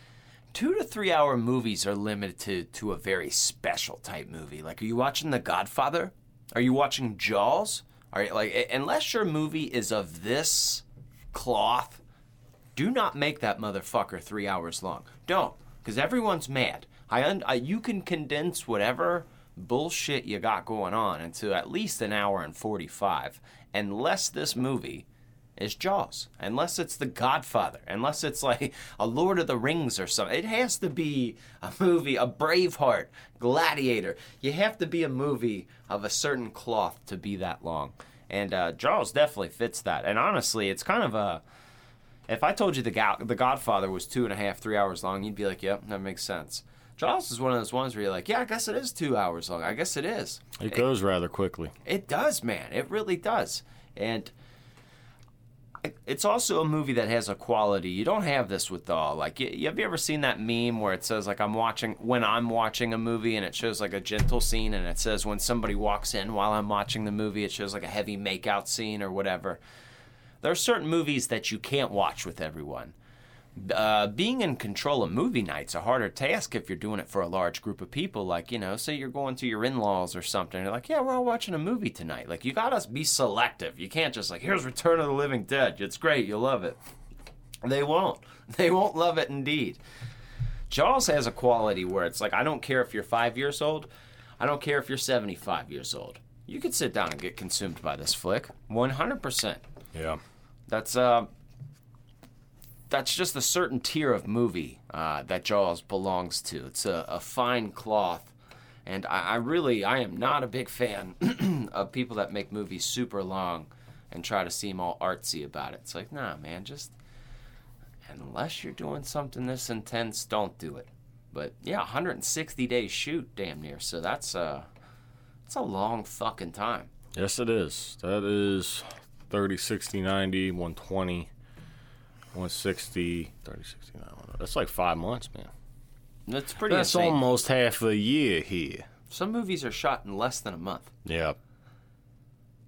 2 to 3 hour movies are limited to a very special type movie. Like are you watching The Godfather? Are you watching Jaws? Are you, like unless your movie is of this cloth, do not make that motherfucker three hours long. Don't, because everyone's mad. I, un- I you can condense whatever bullshit you got going on into at least an hour and forty five, unless this movie is Jaws, unless it's The Godfather, unless it's like a Lord of the Rings or something. It has to be a movie, a Braveheart, Gladiator. You have to be a movie of a certain cloth to be that long. And uh, Jaws definitely fits that. And honestly, it's kind of a If I told you the Go- the Godfather was two and a half, three hours long, you'd be like, "Yep, that makes sense." Jaws is one of those ones where you're like, "Yeah, I guess it is two hours long. I guess it is." It goes rather quickly. It does, man. It really does. And it- it's also a movie that has a quality. You don't have this with all. Like, you, have you ever seen that meme where it says, like, I'm watching, when I'm watching a movie and it shows, like, a gentle scene and it says, when somebody walks in while I'm watching the movie, it shows, like, a heavy makeout scene or whatever. There are certain movies that you can't watch with everyone. Uh, being in control of movie night's a harder task if you're doing it for a large group of people. Like, you know, say you're going to your in laws or something. You're like, yeah, we're all watching a movie tonight. Like, you gotta be selective. You can't just, like, here's Return of the Living Dead. It's great. You'll love it. They won't. They won't love it indeed. Jaws has a quality where it's like, I don't care if you're five years old, I don't care if you're 75 years old. You could sit down and get consumed by this flick. 100%. Yeah. That's uh, that's just a certain tier of movie uh, that Jaws belongs to. It's a, a fine cloth, and I, I really I am not a big fan of people that make movies super long and try to seem all artsy about it. It's like, nah, man, just unless you're doing something this intense, don't do it. But yeah, 160 days shoot, damn near. So that's a that's a long fucking time. Yes, it is. That is 30, 60, 90, 120, 160, 30, 69. That's like five months, man. That's pretty That's insane. almost half a year here. Some movies are shot in less than a month. Yeah.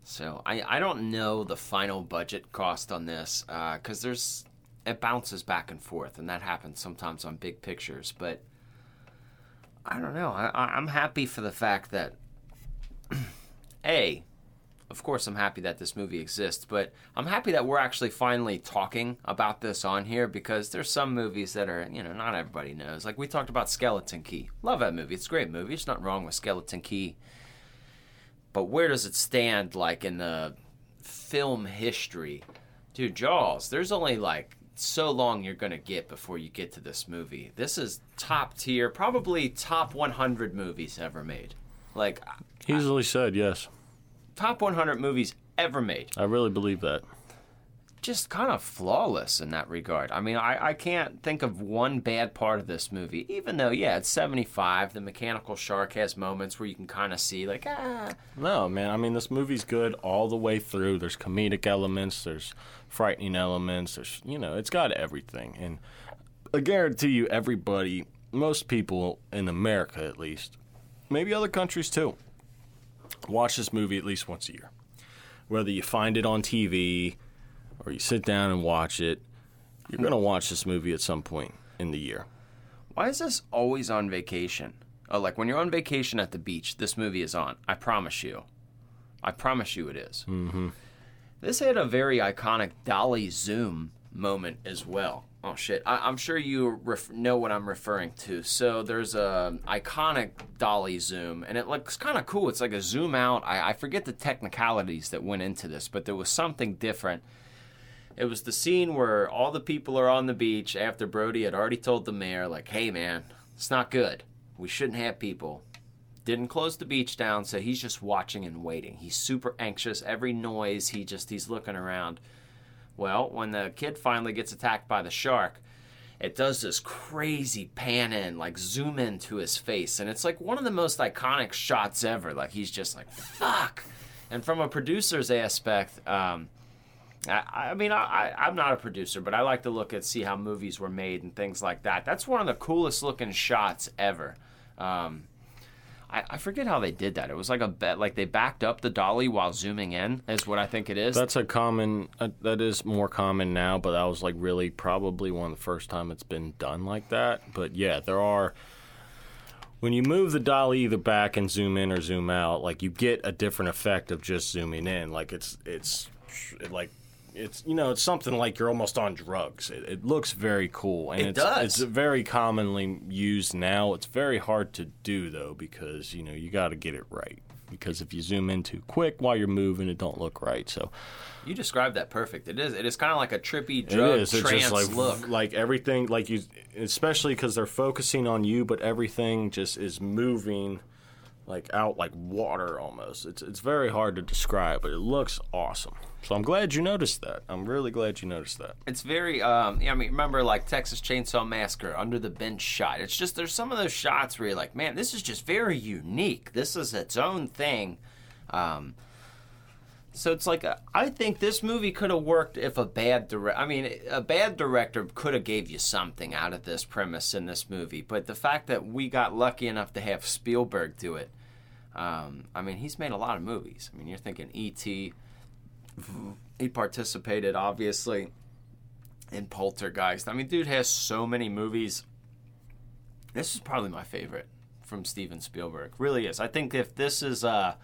So I, I don't know the final budget cost on this uh, because there's it bounces back and forth and that happens sometimes on big pictures. But I don't know. I, I- I'm happy for the fact that a, of course, I'm happy that this movie exists, but I'm happy that we're actually finally talking about this on here because there's some movies that are you know not everybody knows. Like we talked about Skeleton Key. Love that movie. It's a great movie. It's nothing wrong with Skeleton Key but where does it stand like in the film history dude jaws there's only like so long you're gonna get before you get to this movie this is top tier probably top 100 movies ever made like Easily said, yes. Top 100 movies ever made I really believe that. just kind of flawless in that regard. I mean, I, I can't think of one bad part of this movie, even though, yeah, it's 75. The mechanical shark has moments where you can kind of see, like, ah, No, man. I mean, this movie's good all the way through. There's comedic elements, there's frightening elements, there's, you know, it's got everything. And I guarantee you, everybody, most people in America at least, maybe other countries too, watch this movie at least once a year. Whether you find it on TV or you sit down and watch it, you're going to watch this movie at some point in the year. Why is this always on vacation? Oh, like when you're on vacation at the beach, this movie is on. I promise you. I promise you it is. Mm-hmm. This had a very iconic dolly zoom moment as well. Oh shit! I, I'm sure you ref- know what I'm referring to. So there's a iconic dolly zoom, and it looks kind of cool. It's like a zoom out. I, I forget the technicalities that went into this, but there was something different. It was the scene where all the people are on the beach after Brody had already told the mayor, like, hey man, it's not good. We shouldn't have people. Didn't close the beach down, so he's just watching and waiting. He's super anxious. Every noise, he just he's looking around. Well, when the kid finally gets attacked by the shark, it does this crazy pan in, like zoom into his face, and it's like one of the most iconic shots ever. Like he's just like fuck. And from a producer's aspect, um, I, I mean, I, I'm not a producer, but I like to look at see how movies were made and things like that. That's one of the coolest looking shots ever. Um, I, I forget how they did that. It was like a bet, like they backed up the dolly while zooming in, is what I think it is. That's a common. Uh, that is more common now, but that was like really probably one of the first time it's been done like that. But yeah, there are. When you move the dolly either back and zoom in or zoom out, like you get a different effect of just zooming in. Like it's it's like it's you know it's something like you're almost on drugs. It, it looks very cool, and It it's does. it's very commonly used now. It's very hard to do though because you know you got to get it right. Because if you zoom in too quick while you're moving, it don't look right. So you described that perfect. It is. It is kind of like a trippy drug is. It's trance like look. like everything, like you, especially because they're focusing on you, but everything just is moving like out like water almost. It's it's very hard to describe, but it looks awesome. So I'm glad you noticed that. I'm really glad you noticed that. It's very, um, yeah, I mean, remember like Texas Chainsaw Massacre, under the bench shot. It's just there's some of those shots where you're like, man, this is just very unique. This is its own thing. Um, so it's like uh, I think this movie could have worked if a bad direct. I mean, a bad director could have gave you something out of this premise in this movie. But the fact that we got lucky enough to have Spielberg do it, um, I mean, he's made a lot of movies. I mean, you're thinking E.T. He participated obviously in Poltergeist. I mean, dude has so many movies. This is probably my favorite from Steven Spielberg. Really is. I think if this is uh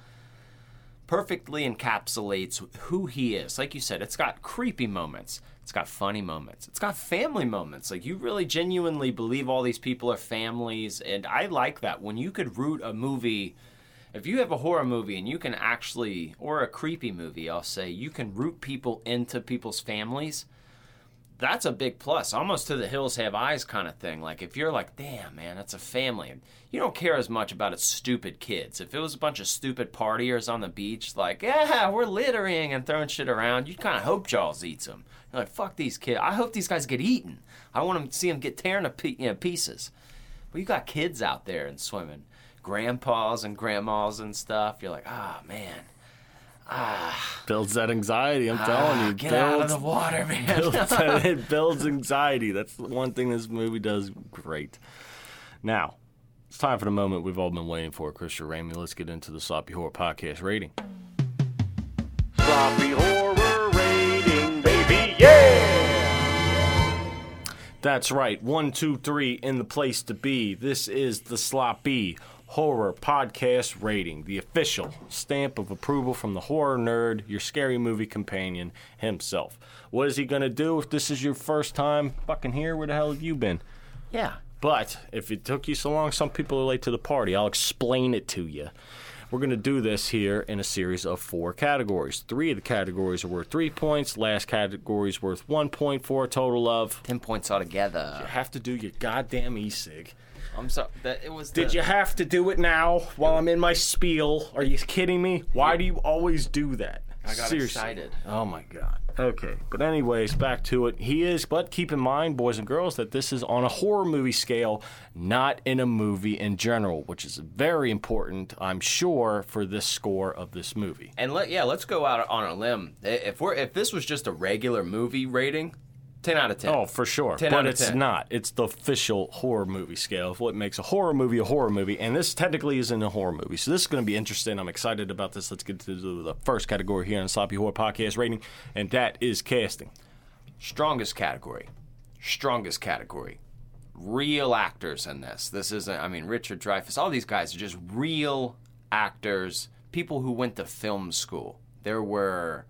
perfectly encapsulates who he is. Like you said, it's got creepy moments. It's got funny moments. It's got family moments. Like you really genuinely believe all these people are families and I like that when you could root a movie if you have a horror movie and you can actually or a creepy movie, I'll say, you can root people into people's families that's a big plus, almost to the hills have eyes kind of thing. Like if you're like, damn man, that's a family, you don't care as much about its stupid kids. If it was a bunch of stupid partiers on the beach, like yeah, we're littering and throwing shit around, you kind of hope Jaws eats them. You're like, fuck these kids. I hope these guys get eaten. I want to see them get tearing to pieces. But you got kids out there and swimming, grandpas and grandmas and stuff. You're like, ah man, Ah, Builds that anxiety. I'm telling you, Ah, get out of builds the water, man. builds it builds anxiety. That's the one thing this movie does great. Now, it's time for the moment we've all been waiting for, Christian Ramey. Let's get into the Sloppy Horror Podcast rating. Sloppy horror rating, baby, yeah! That's right. One, two, three in the place to be. This is the Sloppy Horror Podcast rating, the official stamp of approval from the horror nerd, your scary movie companion himself. What is he going to do if this is your first time fucking here? Where the hell have you been? yeah. But if it took you so long, some people are late to the party. I'll explain it to you. We're going to do this here in a series of four categories. Three of the categories are worth three points. Last category is worth one point for a total of. 10 points altogether. You have to do your goddamn e-cig. I'm sorry. That it was. Did the- you have to do it now while I'm in my spiel? Are you kidding me? Why do you always do that? I got Seriously. excited. Oh my god. Okay. But anyways, back to it. He is but keep in mind, boys and girls, that this is on a horror movie scale, not in a movie in general, which is very important, I'm sure, for this score of this movie. And let yeah, let's go out on a limb. If we're if this was just a regular movie rating, 10 out of 10. Oh, for sure. 10 but it's 10. not. It's the official horror movie scale of what makes a horror movie a horror movie. And this technically isn't a horror movie. So this is going to be interesting. I'm excited about this. Let's get to the the first category here on Sloppy Horror Podcast rating, and that is casting. Strongest category. Strongest category. Real actors in this. This isn't I mean Richard Dreyfuss, all these guys are just real actors, people who went to film school. There were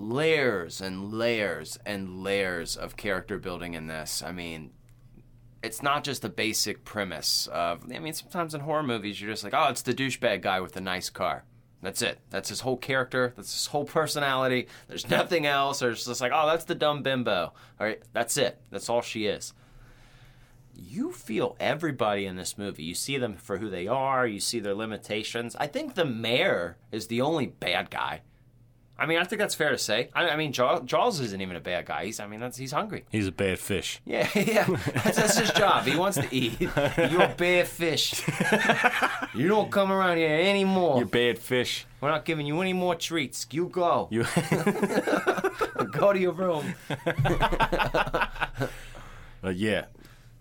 layers and layers and layers of character building in this. I mean, it's not just the basic premise of. I mean, sometimes in horror movies, you're just like, oh, it's the douchebag guy with the nice car. That's it. That's his whole character. That's his whole personality. There's nothing else. Or it's just like, oh, that's the dumb bimbo. All right, that's it. That's all she is. You feel everybody in this movie. You see them for who they are. You see their limitations. I think the mayor is the only bad guy. I mean, I think that's fair to say. I, I mean, Jaws, Jaws isn't even a bad guy. He's, I mean, that's he's hungry. He's a bad fish. Yeah, yeah. That's, that's his job. He wants to eat. You're a bad fish. You don't come around here anymore. You're bad fish. We're not giving you any more treats. You go. You. go to your room. Yeah.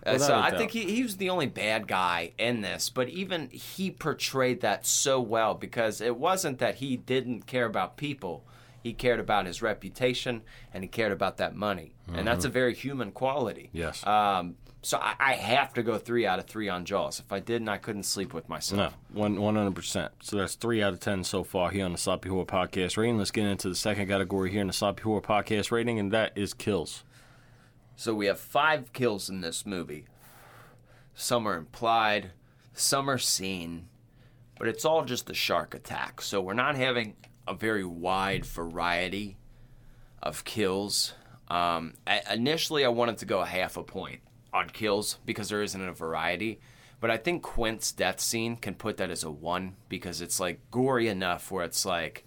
Uh, Without so I think he, he was the only bad guy in this, but even he portrayed that so well because it wasn't that he didn't care about people. He cared about his reputation and he cared about that money. And that's a very human quality. Mm-hmm. Yes. Um, so I, I have to go three out of three on Jaws. If I didn't, I couldn't sleep with myself. No, one one hundred percent. So that's three out of ten so far here on the Sloppy Horror Podcast rating. Let's get into the second category here in the Sloppy Horror Podcast rating, and that is kills. So we have five kills in this movie. Some are implied, some are seen, but it's all just a shark attack. So we're not having a very wide variety of kills. Um, I, initially, I wanted to go half a point on kills because there isn't a variety. But I think Quint's death scene can put that as a one because it's like gory enough where it's like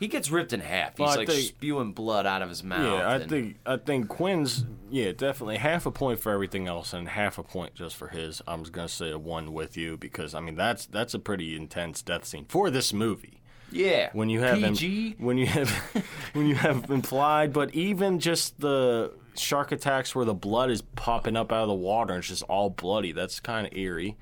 he gets ripped in half. He's Well, like think- spewing blood out of his mouth. Yeah, I and- think I think Quint's yeah definitely half a point for everything else and half a point just for his. I'm just gonna say a one with you because I mean that's that's a pretty intense death scene for this movie. Yeah. When you have im- when you have when you have implied, but even just the shark attacks where the blood is popping up out of the water and it's just all bloody. That's kind of eerie.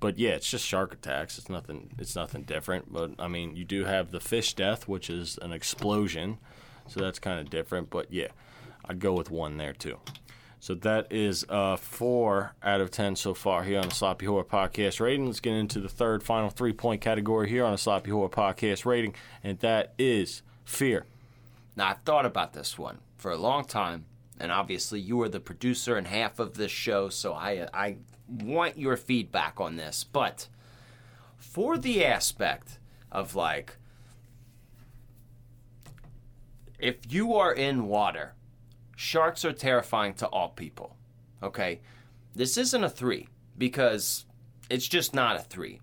But yeah, it's just shark attacks. It's nothing. It's nothing different. But I mean, you do have the fish death, which is an explosion, so that's kind of different. But yeah, I'd go with one there too. So that is uh, four out of ten so far here on the Sloppy Horror Podcast rating. Let's get into the third, final three point category here on the Sloppy Horror Podcast rating, and that is fear. Now, I've thought about this one for a long time, and obviously, you are the producer and half of this show, so I I want your feedback on this. But for the aspect of like, if you are in water, sharks are terrifying to all people. Okay, this isn't a three because it's just not a three.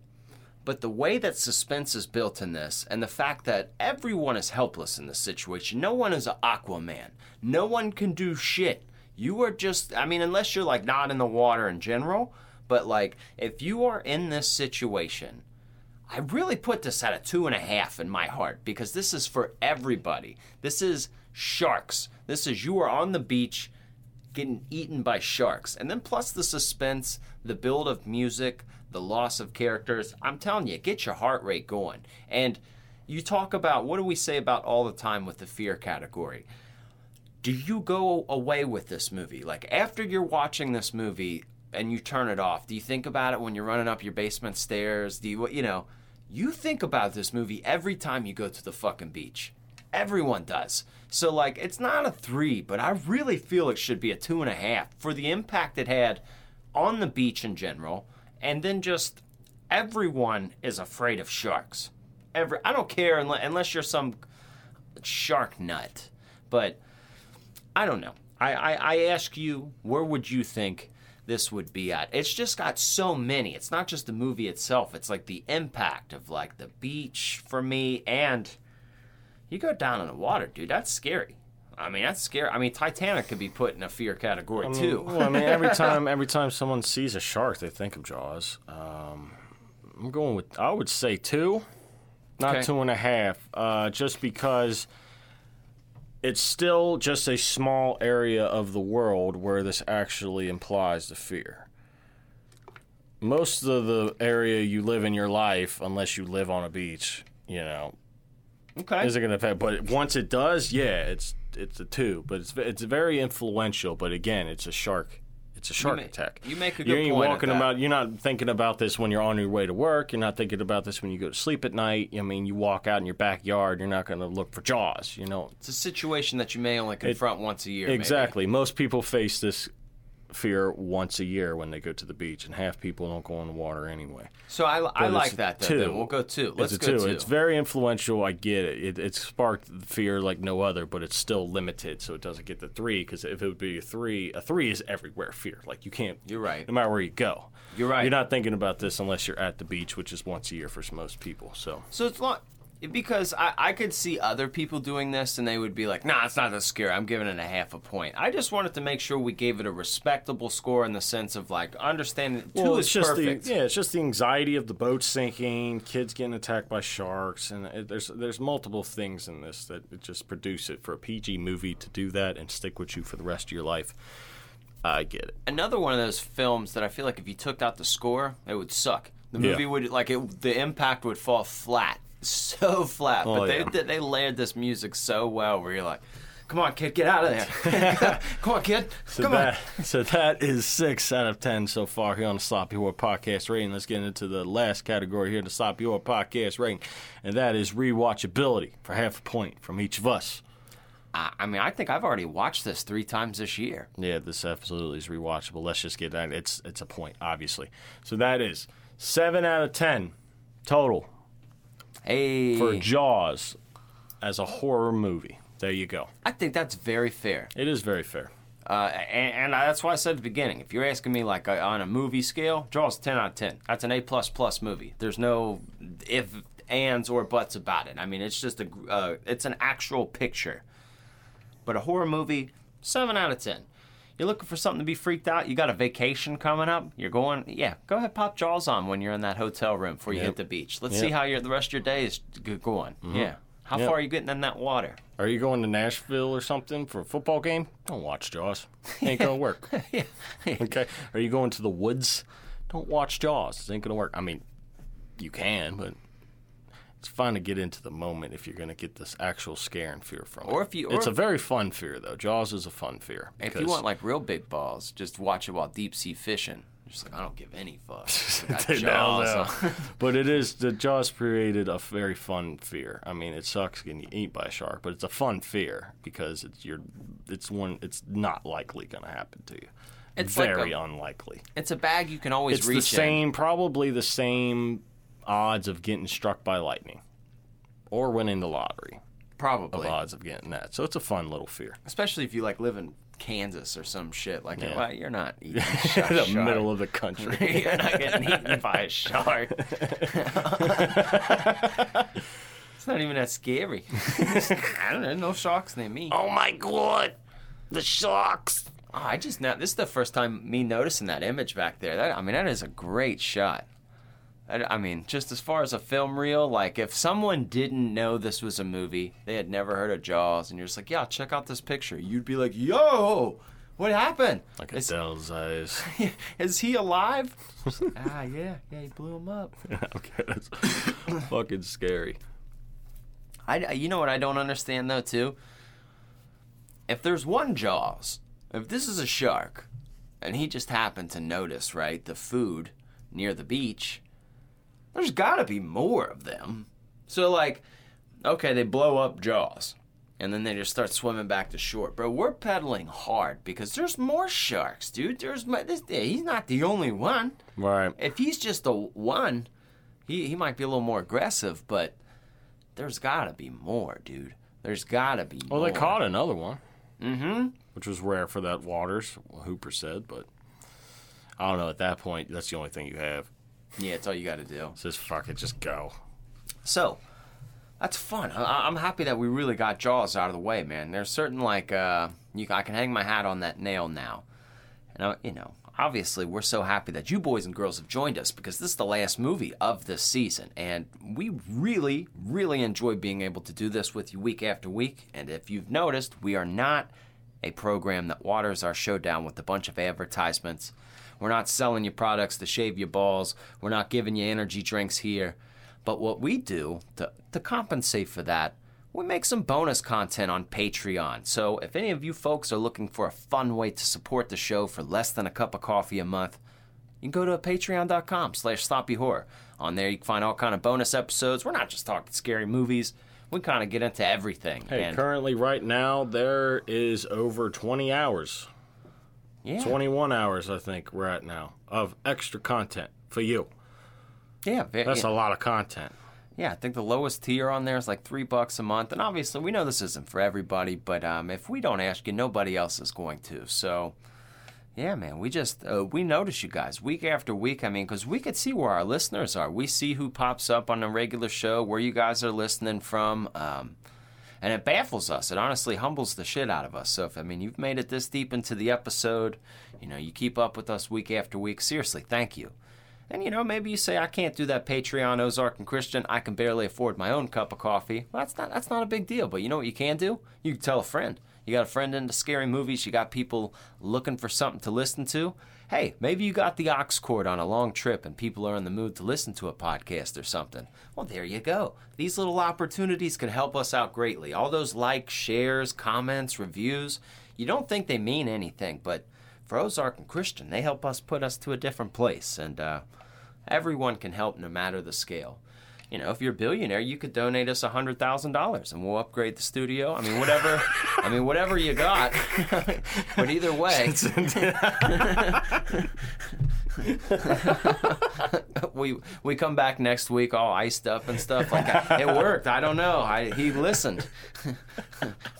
But the way that suspense is built in this, and the fact that everyone is helpless in this situation, no one is an Aquaman. No one can do shit. You are just, I mean, unless you're like not in the water in general, but like if you are in this situation, I really put this at a two and a half in my heart because this is for everybody. This is sharks. This is you are on the beach getting eaten by sharks. And then plus the suspense, the build of music, the loss of characters. I'm telling you, get your heart rate going. And you talk about what do we say about all the time with the fear category? Do you go away with this movie? Like after you're watching this movie and you turn it off, do you think about it when you're running up your basement stairs? Do you you know, you think about this movie every time you go to the fucking beach. Everyone does. So like it's not a three, but I really feel it should be a two and a half for the impact it had on the beach in general, and then just everyone is afraid of sharks. Every I don't care unless, unless you're some shark nut, but I don't know. I, I, I ask you, where would you think this would be at? It's just got so many. It's not just the movie itself. It's like the impact of like the beach for me, and you go down in the water, dude. That's scary. I mean, that's scary. I mean, Titanic could be put in a fear category too. Well, I mean, every time every time someone sees a shark, they think of Jaws. Um, I'm going with I would say two, not Okay. two and a half, uh, just because it's still just a small area of the world where this actually implies the fear. Most of the area you live in your life, unless you live on a beach, you know, okay. isn't going to affect. But once it does, yeah, it's it's a two. But it's it's very influential. But again, it's a shark. It's a shark ma- attack. you make a You good ain't point walking about. You're not thinking about this when you're on your way to work. You're not thinking about this when you go to sleep at night. I mean, you walk out in your backyard. You're not going to look for jaws. You know It's a situation that you may only confront once a year. maybe. exactly. Most people face this fear once a year when they go to the beach, and half people don't go in the water anyway. So I, I like that. Though, two. then. We'll go two. Let's it's go two. two. It's very influential. I get it. it. It sparked fear like no other, but it's still limited, so it doesn't get the three. Because if it would be a three, a three is everywhere fear. Like you can't. You're right. No matter where you go. You're right. You're not thinking about this unless you're at the beach, which is once a year for most people. So So it's not because I, I could see other people doing this and they would be like, nah, it's not that scary. I'm giving it a half a point. I just wanted to make sure we gave it a respectable score in the sense of like understanding two well, is it's just perfect. the yeah, it's just the anxiety of the boat sinking, kids getting attacked by sharks, and it, there's there's multiple things in this that just produce it for a PG movie to do that and stick with you for the rest of your life. I get it. Another one of those films that I feel like if you took out the score, it would suck. The Yeah. movie would like it, the impact would fall flat, so flat. Oh, but they, yeah. they layered this music so well where you're like, come on, kid, get out of there. come on, kid, So come on. so that is six out of ten so far here on the Sloppy Horror Podcast rating. Let's get into the last category here, the Sloppy Horror Podcast rating, and that is rewatchability for half a point from each of us. I, I mean, I think I've already watched this three times this year. Yeah, this absolutely is rewatchable. Let's just get that. It's it's a point, obviously. So that is seven out of ten total Hey, for Jaws as a horror movie. There you go. I think that's very fair. It is very fair. Uh, and, and that's why I said at the beginning. If you're asking me like uh, on a movie scale, Jaws ten out of ten. That's an A plus plus movie. There's no if ands or buts about it. I mean, it's just a uh, it's an actual picture. But a horror movie, seven out of ten. You're looking for something to be freaked out. You got a vacation coming up. You're going, yeah. Go ahead, pop Jaws on when you're in that hotel room before you Yep. hit the beach. Let's Yep. see how your the rest of your day is going. Mm-hmm. Yeah. How Yep. far are you getting in that water? Are you going to Nashville or something for a football game? Don't watch Jaws. Ain't gonna work. yeah. okay. Are you going to the woods? Don't watch Jaws. It ain't gonna work. I mean, you can, but it's fun to get into the moment if you're gonna get this actual scare and fear from it. Or if you- or it's a very fun fear though. Jaws is a fun fear. If you want like real big balls, just watch it while deep sea fishing. Just like I don't give any fucks. Got No, Jaws. no. but it is the Jaws created a very fun fear. I mean, it sucks getting eaten by a shark, but it's a fun fear because it's you're it's one it's not likely going to happen to you. It's like very a- unlikely. It's a bag you can always It's reach It's the same, probably the same odds of getting struck by lightning or winning the lottery. Probably. of odds of getting that. So it's a fun little fear. Especially if you like live in Kansas or some shit. Like, Yeah. well, you're not eating In the middle of the country. you're not getting eaten by a shark. it's not even that scary. I don't know. No sharks near me. oh my god, the sharks! Oh, I just now. This is the first time me noticing that image back there. That I mean, that is a great shot. I, I mean, just as far as a film reel, like if someone didn't know this was a movie, they had never heard of Jaws, and you're just like, "Yeah, check out this picture," you'd be like, "Yo, what happened? Like is, Adele's eyes. is he alive?" ah, yeah, yeah, he blew him up. okay, that's fucking scary. I, I- you know what I don't understand though too. If there's one Jaws, if this is a shark, and he just happened to notice right the food near the beach, there's got to be more of them. So like, okay, they blow up Jaws, and then they just start swimming back to shore. Bro, we're pedaling hard because there's more sharks, dude. There's my, this, he's not the only one. Right. If he's just the one, he, he might be a little more aggressive, but there's gotta be more, dude. There's gotta be Well, more. they caught another one, Mm-hmm. which was rare for that waters. Hooper said, but I don't know. At that point, that's the only thing you have. Yeah, it's all you gotta do. It's just fuck it, just go. So, that's fun. I, I'm happy that we really got Jaws out of the way, man. There's certain like uh, you, I can hang my hat on that nail now, and I, you know, obviously we're so happy that you boys and girls have joined us because this is the last movie of this season, and we really, really enjoy being able to do this with you week after week. And if you've noticed, we are not a program that waters our show down with a bunch of advertisements. We're not selling you products to shave your balls. We're not giving you energy drinks here. But what we do to, to compensate for that, we make some bonus content on Patreon. So if any of you folks are looking for a fun way to support the show for less than a cup of coffee a month, you can go to patreon.com slash sloppy horror. On there you can find all kind of bonus episodes. We're not just talking scary movies. We kind of get into everything. Hey, and currently, right now, there is over 20 hours, yeah, 21 hours, I think we're at now, of extra content for you. yeah, That's yeah. a lot of content. Yeah, I think the lowest tier on there is like three bucks a month, and obviously we know this isn't for everybody, but um, if we don't ask you, nobody else is going to. So, yeah, man, we just uh, we notice you guys week after week. I mean, because we could see where our listeners are. We see who pops up on a regular show, where you guys are listening from. Um, and it baffles us. It honestly humbles the shit out of us. So if I mean you've made it this deep into the episode, you know you keep up with us week after week. Seriously, thank you. And you know maybe you say I can't do that Patreon Ozark and Christian. I can barely afford my own cup of coffee. Well, that's not that's not a big deal. But you know what you can do? You can tell a friend. You got a friend into scary movies. You got people looking for something to listen to. Hey, maybe you got the aux cord on a long trip and people are in the mood to listen to a podcast or something. Well, there you go. These little opportunities can help us out greatly. All those likes, shares, comments, reviews, you don't think they mean anything, but for Ozark and Christian, they help us put us to a different place. And uh, everyone can help no matter the scale. You know, if you're a billionaire, you could donate us hundred thousand dollars, and we'll upgrade the studio. I mean, whatever. I mean, whatever you got. but either way, we we come back next week all iced up and stuff. Like I, it worked. I don't know. I he listened.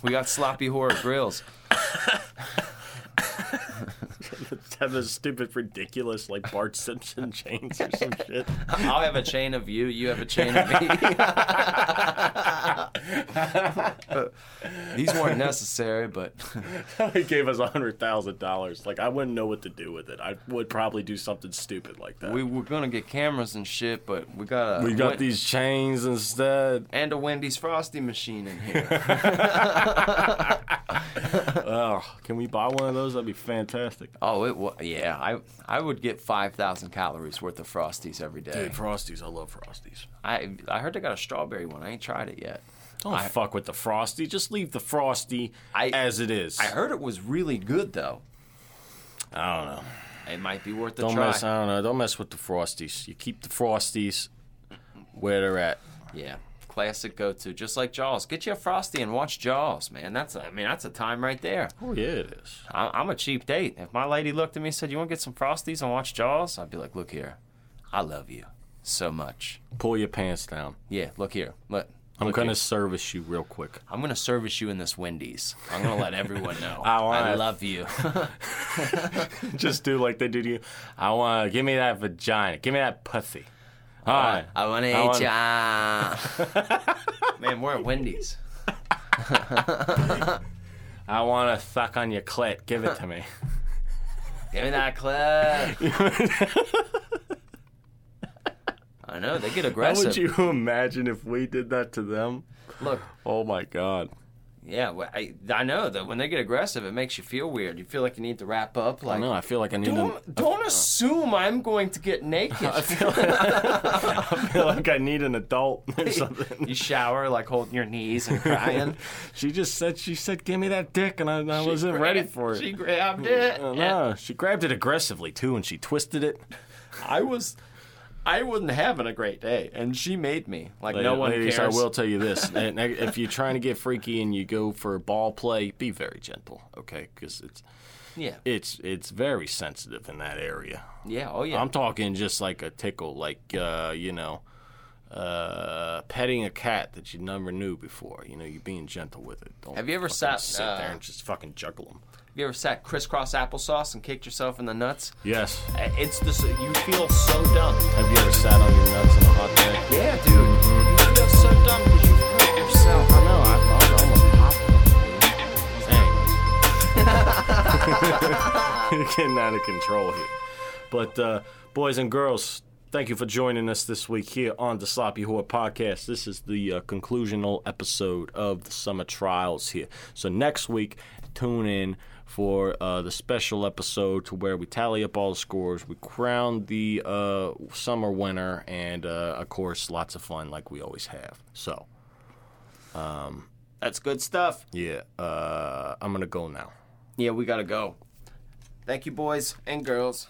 we got sloppy horror grills. Have those stupid, ridiculous, like Bart Simpson chains or some shit. I'll have a chain of you. You have a chain of me. These weren't necessary, but he gave us a hundred thousand dollars. Like I wouldn't know what to do with it. I would probably do something stupid like that. we were gonna get cameras and shit. But we got a we got Wen- these chains instead. and a Wendy's Frosty machine in here. Oh, can we buy one of those? That'd be fantastic. oh, it was yeah. I I would get five thousand calories worth of Frosties every day. Dude, Frosties. I love Frosties. I I heard they got a strawberry one. I ain't tried it yet. Don't I- fuck with the Frosty. Just leave the Frosty I- as it is. I heard it was really good though. I don't know. It might be worth a Don't try. mess. I don't know. Don't mess with the Frosties. You keep the Frosties where they're at. Yeah, classic go-to. Just like Jaws. Get you a frosty and watch Jaws, man. That's a, I mean that's a time right there. Oh yeah, it is. I, I'm a cheap date. If my lady looked at me and said, "You want to get some frosties and watch Jaws?" I'd be like, "Look here, I love you so much. Pull your pants down. Yeah, look here. Look, I'm look gonna here. service you real quick. I'm gonna service you in this Wendy's. I'm gonna let everyone know I I love you. Just do like they do to you. I want. To give me that vagina. Give me that pussy. Right. I want to eat ya. Man, we're at Wendy's. I want to suck on your clit. Give it to me. Give me that clit. I know they get How aggressive. would you imagine if we did that to them? Look, Oh my god. Yeah, well, I, I know that when they get aggressive, it makes you feel weird. You feel like you need to wrap up. I Like, know. I feel like I need. don't, An, don't assume I'm going to get naked. I feel, I feel like I need an adult or something. you shower like holding your knees and crying. She just said. She said, "Give me that dick," and I, I wasn't She ready for it. She grabbed it. Uh, no, she grabbed it aggressively too, and she twisted it. I was, I wasn't having a great day, and she made me. Like no one Ladies, cares. I will tell you this: if you're trying to get freaky and you go for ball play, be very gentle, okay? Because it's Yeah, it's it's very sensitive in that area. yeah, oh yeah. I'm talking just like a tickle, like uh, you know, uh, petting a cat that you never knew before. You know, you're being gentle with it. Don't Have you ever sat, sit uh, there and just fucking juggle them? You ever sat crisscross applesauce and kicked yourself in the nuts? Yes. Uh, It's just you feel so dumb. Have you ever sat on your nuts in a hot day? Yeah, dude. You feel so dumb because you hurt yourself. I know. I, I almost popped. Anyways. Getting out of control here. But uh, boys and girls, thank you for joining us this week here on the Sloppy Whore Podcast. This is the uh, conclusional episode of the summer trials here. So next week, tune in for uh, the special episode to where we tally up all the scores, we crown the uh, summer winner, and uh, of course, lots of fun like we always have. So. um, That's good stuff. Yeah, uh, I'm gonna go now. Yeah, we gotta go. Thank you, boys and girls.